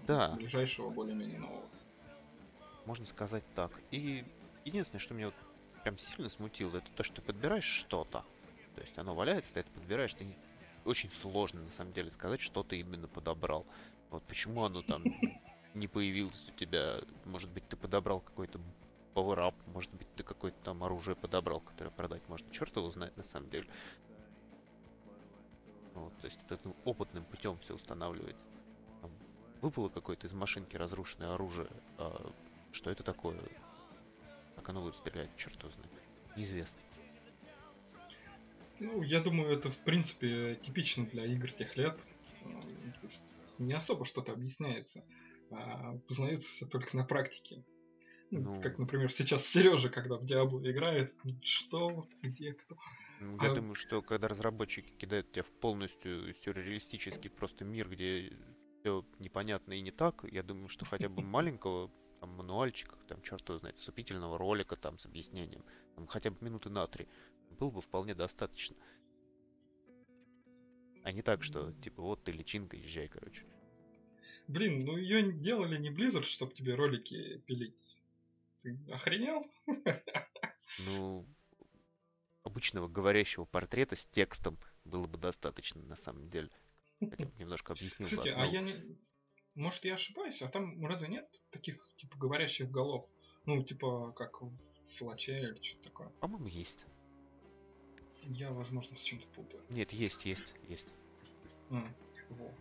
да. Ближайшего более-менее нового. Можно сказать так. И единственное, что меня вот прям сильно смутило, это то, что ты подбираешь что-то. То есть оно валяется, ты это подбираешь, ты очень сложно на самом деле сказать, что ты именно подобрал. Вот почему оно там не появилось у тебя. Может быть, ты подобрал какой-то пауэрап, может быть, ты какое-то там оружие подобрал, которое продать можно. Черт его знает на самом деле. Вот, то есть это ну, опытным путем все устанавливается. Там выпало какое-то из машинки разрушенное оружие. А что это такое? Как оно будет стрелять, черт его знает. Неизвестно. Ну, я думаю, это в принципе типично для игр тех лет. То есть не особо что-то объясняется. А познается все только на практике. Ну, как, например, сейчас Сережа, когда в Диабло играет, что, где, кто. Ну, я а... думаю, что когда разработчики кидают тебя в полностью сюрреалистический просто мир, где все непонятно и не так, я думаю, что хотя бы маленького там мануальчика, там, черт его знает, вступительного ролика там с объяснением, там, хотя бы минуты на три, было бы вполне достаточно. А не так, что, типа, вот ты личинка, езжай, короче. Блин, ну ее делали не Blizzard, чтобы тебе ролики пилить. Ты охренел? Ну, обычного говорящего портрета с текстом было бы достаточно, на самом деле. Хотя бы немножко объяснил Кстати, а я не... Может, я ошибаюсь, а там разве нет таких, типа, говорящих голов? Ну, типа, как в Флаче или что-то такое? По-моему, есть. Я, возможно, с чем-то путаю. Нет, есть, есть, есть. А, во.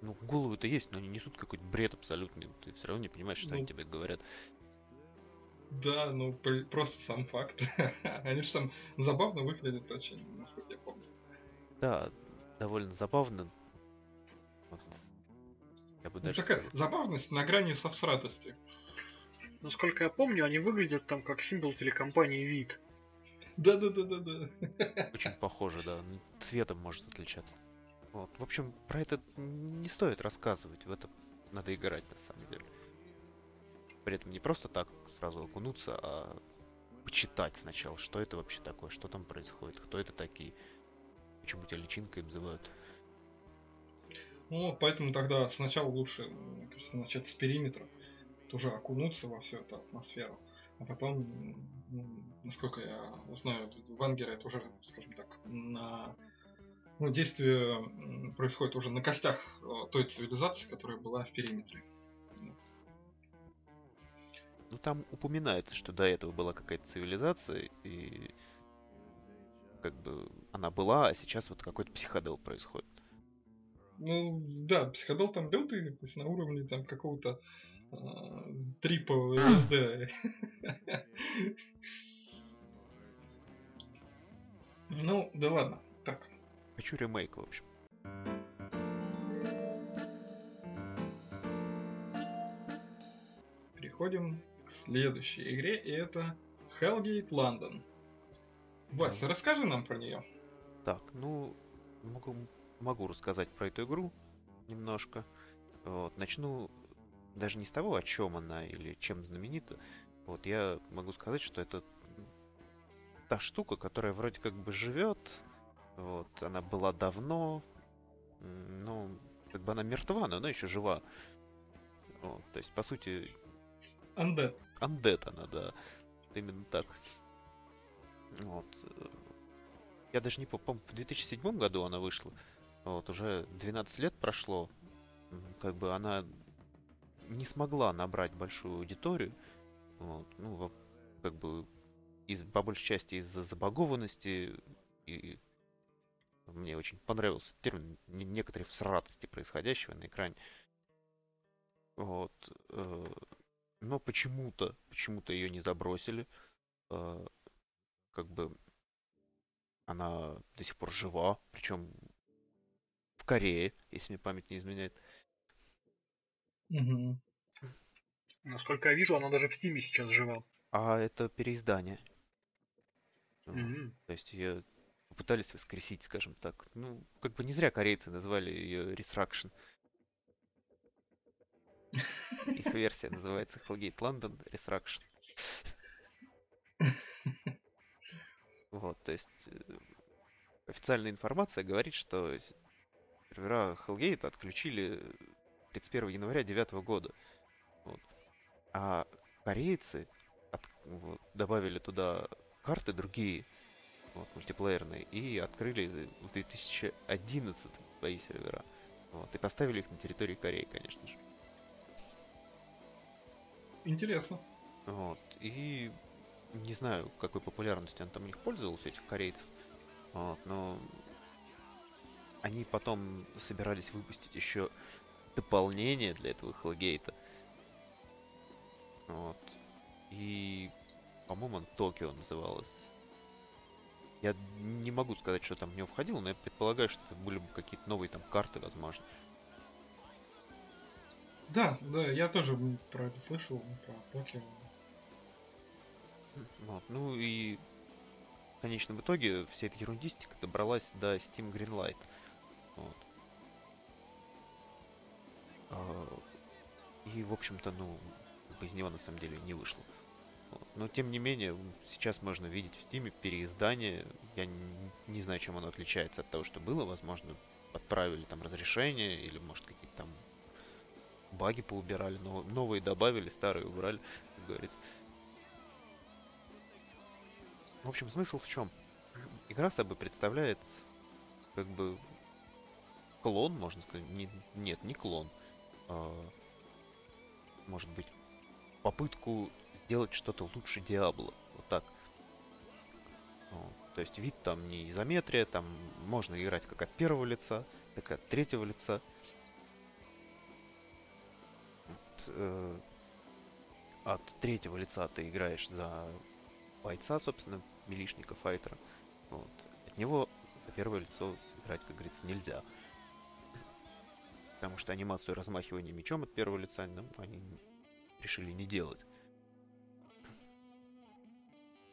Ну, голову-то есть, но они несут какой-то бред абсолютный. Ты все равно не понимаешь, что ну, они тебе говорят. Да, ну просто сам факт. Они же там забавно выглядят очень, насколько я помню. Да, довольно забавно. Вот. Я бы ну, даже такая сказал. забавность на грани совсратости. Насколько я помню, они выглядят там как символ телекомпании ВИК. Да-да-да-да-да. Очень похоже, да. Цветом может отличаться. Вот. В общем, про это не стоит рассказывать. В это надо играть на самом деле. При этом не просто так сразу окунуться, а почитать сначала, что это вообще такое, что там происходит, кто это такие, почему тебя личинкой обзывают. Ну, поэтому тогда сначала лучше, мне кажется, начать с периметра, тоже окунуться во всю эту атмосферу, а потом, ну, насколько я знаю, Вангера это уже, скажем так, на ну, действие происходит уже на костях э, той цивилизации, которая была в периметре. Ну, там упоминается, что до этого была какая-то цивилизация, и как бы она была, а сейчас вот какой-то психодел происходит. Ну, да, психодел там лютый, то есть на уровне там какого-то трипа хм. СД. Ну, да ладно, так. Хочу ремейк, в общем. Переходим к следующей игре, и это Hellgate London. Вася, расскажи нам про нее. Так, ну, могу, могу рассказать про эту игру немножко. Вот, начну даже не с того, о чем она или чем знаменита. Вот я могу сказать, что это та штука, которая вроде как бы живет. Вот, она была давно, ну, как бы она мертва, но она еще жива. Вот, то есть, по сути... Undead. Undead она, да. Вот именно так. Вот. Я даже не помню, в 2007 году она вышла. Вот, уже 12 лет прошло. Как бы она не смогла набрать большую аудиторию. Вот, ну, как бы из, по большей части из-за забагованности и мне очень понравился термин некоторые всратости происходящего на экране. Вот. Э, но почему-то, почему-то ее не забросили. Э, как бы она до сих пор жива, причем в Корее, если мне память не изменяет. Угу. Насколько я вижу, она даже в Стиме сейчас жива. А это переиздание. Mm-hmm. То есть ее попытались воскресить, скажем так. Ну, как бы не зря корейцы назвали ее Resurrection. Их версия называется Hellgate London Resurrection. Вот, то есть э, официальная информация говорит, что сервера Hellgate отключили 31 января 2009 года. Вот. А корейцы от, вот, добавили туда карты другие, вот, мультиплеерные, и открыли в 2011 свои сервера. Вот, и поставили их на территории Кореи, конечно же. Интересно. Вот, и не знаю, какой популярностью он там у них пользовался, этих корейцев. Вот, но они потом собирались выпустить еще дополнение для этого Хеллгейта. Вот. И, по-моему, Токио называлось. Я не могу сказать, что там в него входило, но я предполагаю, что это были бы какие-то новые там карты, возможно. Да, да, я тоже про это слышал, про Токио. Вот, ну и в конечном итоге вся эта ерундистика добралась до Steam Greenlight. Вот. А, и, в общем-то, ну, из него на самом деле не вышло. Но, тем не менее, сейчас можно видеть в Steam переиздание. Я не, знаю, чем оно отличается от того, что было. Возможно, подправили там разрешение, или, может, какие-то там баги поубирали, но новые добавили, старые убрали, как говорится. В общем, смысл в чем? Игра собой представляет как бы клон, можно сказать. Не, нет, не клон. Может быть, попытку сделать что-то лучше Диабло. Вот так. Вот. То есть вид там не изометрия, там можно играть как от первого лица, так и от третьего лица. Вот, э, от третьего лица ты играешь за бойца, собственно, милишника, файтера. Вот. От него за первое лицо играть, как говорится, нельзя. Потому что анимацию размахивания мечом от первого лица ну, они решили не делать.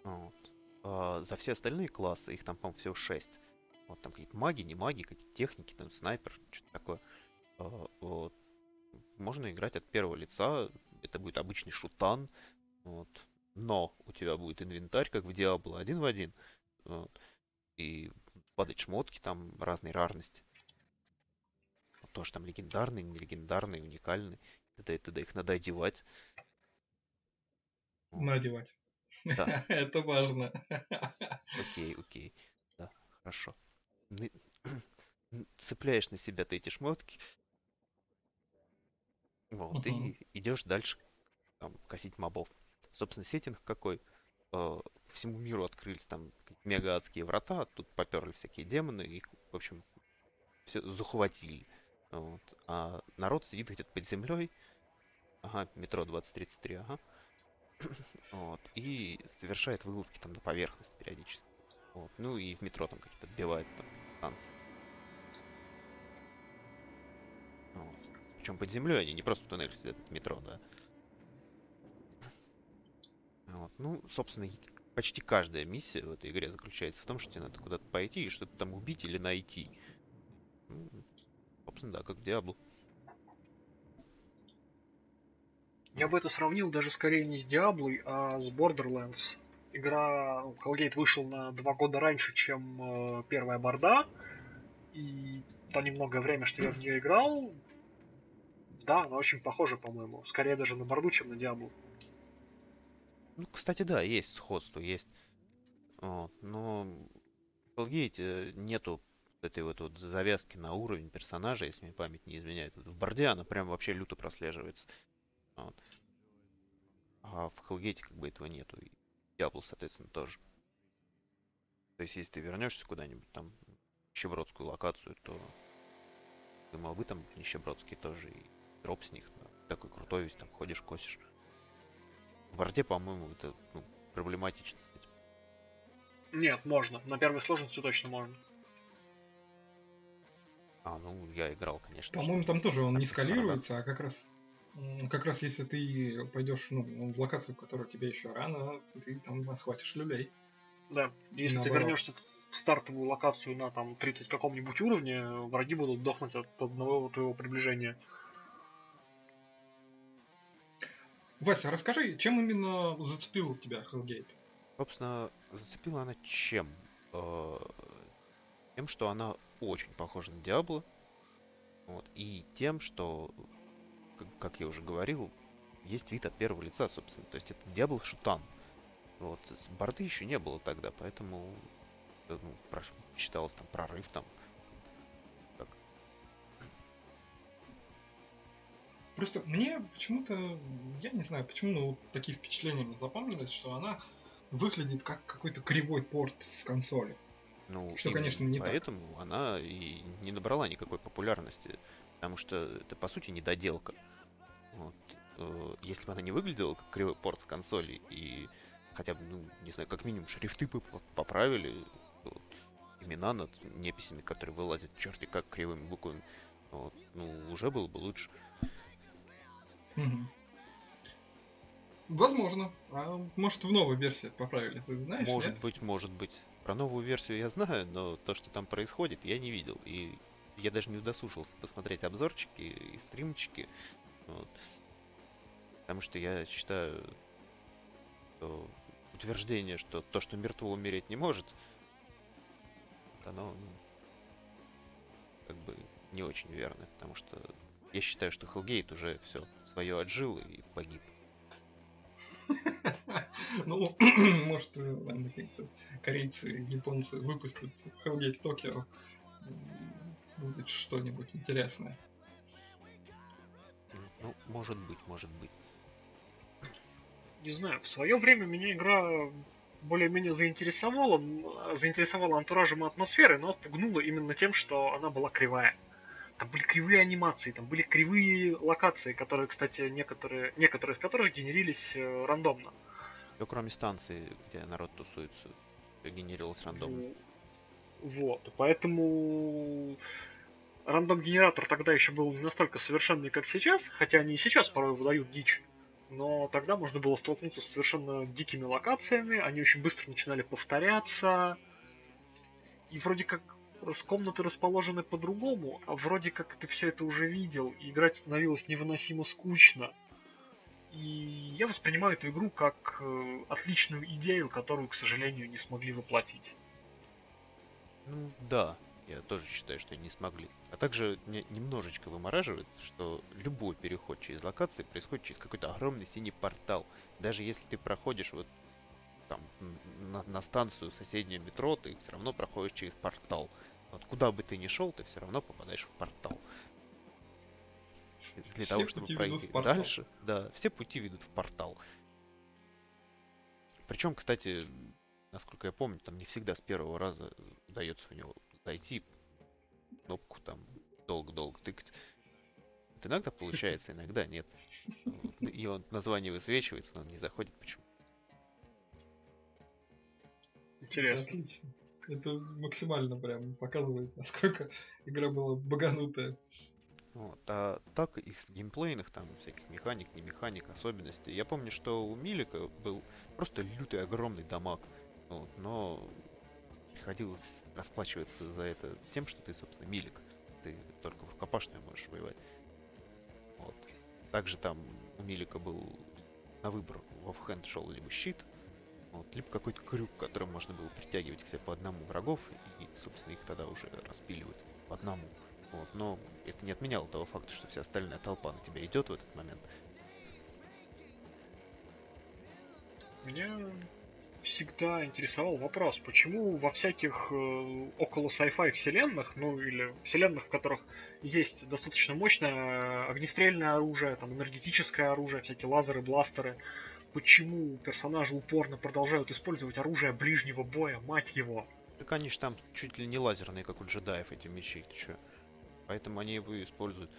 Вот. А за все остальные классы, их там, по-моему, всего 6. Вот там какие-то маги, не маги, какие-то техники, там снайпер, что-то такое. А, вот. Можно играть от первого лица. Это будет обычный шутан. Вот. Но у тебя будет инвентарь, как в Diablo, один в один. Вот. И падать шмотки, там разной рарности. Тоже там легендарные, нелегендарные, уникальные. т.д. и т.д. Их надо одевать. Надевать. Да. Это важно. Окей, окей. Да, хорошо. Цепляешь на себя ты эти шмотки. Вот, угу. и идешь дальше там, косить мобов. Собственно, сеттинг какой? Э, всему миру открылись там мега адские врата, тут поперли всякие демоны, и, в общем, все захватили. Вот. А народ сидит где-то под землей. Ага, метро 2033, ага. вот, и совершает вылазки там на поверхность периодически. Вот, ну и в метро там какие-то отбивает там станции. Вот. Причем под землей они не просто в туннеле сидят в метро, да. Ну, собственно, почти каждая миссия в этой игре заключается в том, что тебе надо куда-то пойти и что-то там убить или найти. Собственно, да, как в Diablo. Я бы это сравнил даже скорее не с Diablo, а с Borderlands. Игра, Hellgate вышел на два года раньше, чем э, первая борда. И то немногое время, что я в нее играл, да, она очень похожа, по-моему. Скорее даже на борду, чем на Diablo. Ну, кстати, да, есть сходство, есть. Вот, но в Hellgate нету этой вот, вот завязки на уровень персонажа, если мне память не изменяет. В борде она прям вообще люто прослеживается. Вот. А в Hellgate как бы этого нету. И Diablo, соответственно, тоже. То есть, если ты вернешься куда-нибудь там, в нищебродскую локацию, то ты мог бы там нищебродские тоже и дроп с них. Да. Такой крутой весь, там ходишь, косишь. В борде, по-моему, это ну, проблематично с этим. Нет, можно. На первой сложности точно можно. А, ну, я играл, конечно. По-моему, там тоже он не скалируется, а как раз как раз если ты пойдешь ну, в локацию, которая тебе еще рано, ты там схватишь люлей. Да, если Наоборот. ты вернешься в стартовую локацию на там 30 каком-нибудь уровне, враги будут дохнуть от одного твоего приближения. Вася, расскажи, чем именно зацепил тебя Hellgate? Собственно, зацепила она чем? Э, тем, что она очень похожа на Диабло. Вот, и тем, что как я уже говорил, есть вид от первого лица, собственно. То есть это Diablo Шутан. Вот, с борды еще не было тогда, поэтому ну, про, считалось там прорыв там. Как. Просто мне почему-то, я не знаю, почему, но вот такие впечатления мне запомнились, что она выглядит как какой-то кривой порт с консоли. Ну, что, конечно, не поэтому так. она и не набрала никакой популярности, потому что это, по сути, недоделка. Вот. Э, если бы она не выглядела как кривой порт с консоли и хотя бы, ну, не знаю, как минимум шрифты бы поправили, вот, имена над неписями, которые вылазят черти как кривыми буквами, вот, ну, уже было бы лучше. Возможно. А может в новой версии поправили, ты знаешь? Может нет? быть, может быть. Про новую версию я знаю, но то, что там происходит, я не видел. И я даже не удосужился посмотреть обзорчики и стримчики. Вот. Потому что я считаю, что утверждение, что то, что мертво умереть не может, оно ну, как бы не очень верно, потому что я считаю, что Хелгейт уже все свое отжил и погиб. Ну, может, какие-то корейцы, японцы выпустят Hellgate Токио. Будет что-нибудь интересное. Ну, может быть, может быть. Не знаю, в свое время меня игра более-менее заинтересовала, заинтересовала антуражем и атмосферой, но отпугнула именно тем, что она была кривая. Там были кривые анимации, там были кривые локации, которые, кстати, некоторые, некоторые из которых генерились э, рандомно. Все кроме станции, где народ тусуется, генерировалось рандомно. Вот, поэтому рандом-генератор тогда еще был не настолько совершенный, как сейчас, хотя они и сейчас порой выдают дичь. Но тогда можно было столкнуться с совершенно дикими локациями, они очень быстро начинали повторяться. И вроде как с комнаты расположены по-другому, а вроде как ты все это уже видел, и играть становилось невыносимо скучно. И я воспринимаю эту игру как э, отличную идею, которую, к сожалению, не смогли воплотить. Ну да, я тоже считаю, что не смогли. А также меня немножечко вымораживает, что любой переход через локации происходит через какой-то огромный синий портал. Даже если ты проходишь вот там на, на станцию соседнее метро, ты все равно проходишь через портал. Вот куда бы ты ни шел, ты все равно попадаешь в портал. Для все того, чтобы пройти дальше, да, все пути ведут в портал. Причем, кстати, насколько я помню, там не всегда с первого раза удается у него зайти, кнопку там долго-долго тыкать. Это иногда получается, иногда нет. И он название высвечивается, но он не заходит почему. Интересно. Отлично. Это максимально прям показывает, насколько игра была баганутая. Вот. А так из геймплейных там всяких механик, не механик, особенностей. Я помню, что у Милика был просто лютый огромный дамаг. Вот, но приходилось расплачиваться за это тем, что ты, собственно, Милик. Ты только в рукопашную можешь воевать. Вот. Также там у Милика был на выбор в оффхенд шел либо щит, вот, либо какой-то крюк, которым можно было притягивать к себе по одному врагов, и, собственно, их тогда уже распиливать по одному. Вот, но это не отменяло того факта, что вся остальная толпа на тебя идет в этот момент. Меня всегда интересовал вопрос, почему во всяких э, около sci-fi вселенных, ну или вселенных, в которых есть достаточно мощное огнестрельное оружие, там энергетическое оружие, всякие лазеры, бластеры, почему персонажи упорно продолжают использовать оружие ближнего боя, мать его? Так они же там чуть ли не лазерные, как у джедаев, эти мечи, ты чё? Поэтому они его используют.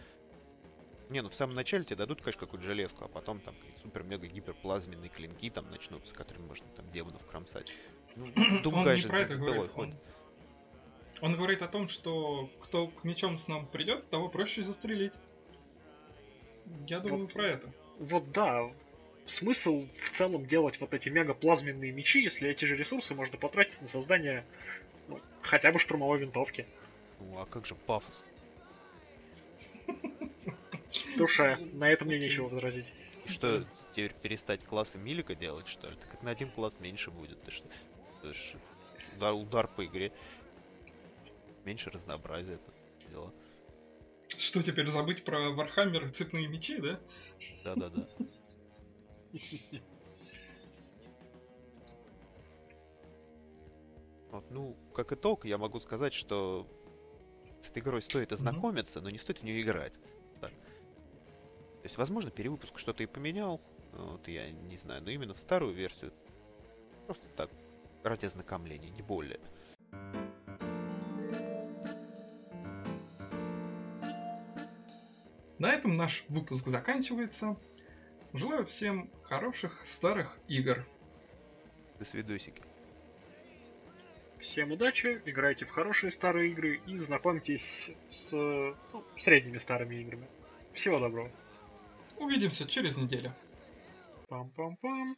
Не, ну в самом начале тебе дадут, конечно, какую-то железку, а потом там супер-мега-гиперплазменные клинки там начнутся, которыми можно там демонов кромсать. Ну, думаю, конечно, про это говорит. Он, он говорит о том, что кто к мечом с нам придет, того проще застрелить. Я думаю вот, про это. Вот да. Смысл в целом делать вот эти мега-плазменные мечи, если эти же ресурсы можно потратить на создание ну, хотя бы штурмовой винтовки. Ну а как же пафос? Душа, на это мне нечего возразить. Что, теперь перестать классы Милика делать, что ли? Так это на один класс меньше будет. Ты что? Это ж удар, удар по игре. Меньше разнообразия это дела. Что теперь забыть про Вархаммер цепные мечи, да? Да-да-да. Вот, ну, как итог, я могу сказать, что с этой игрой стоит ознакомиться, mm-hmm. но не стоит в нее играть. То есть, возможно, перевыпуск что-то и поменял, вот, я не знаю, но именно в старую версию просто так, ради ознакомления, не более. На этом наш выпуск заканчивается. Желаю всем хороших старых игр. До свидосики. Всем удачи, играйте в хорошие старые игры и знакомьтесь с ну, средними старыми играми. Всего доброго. Увидимся через неделю. Пам-пам-пам.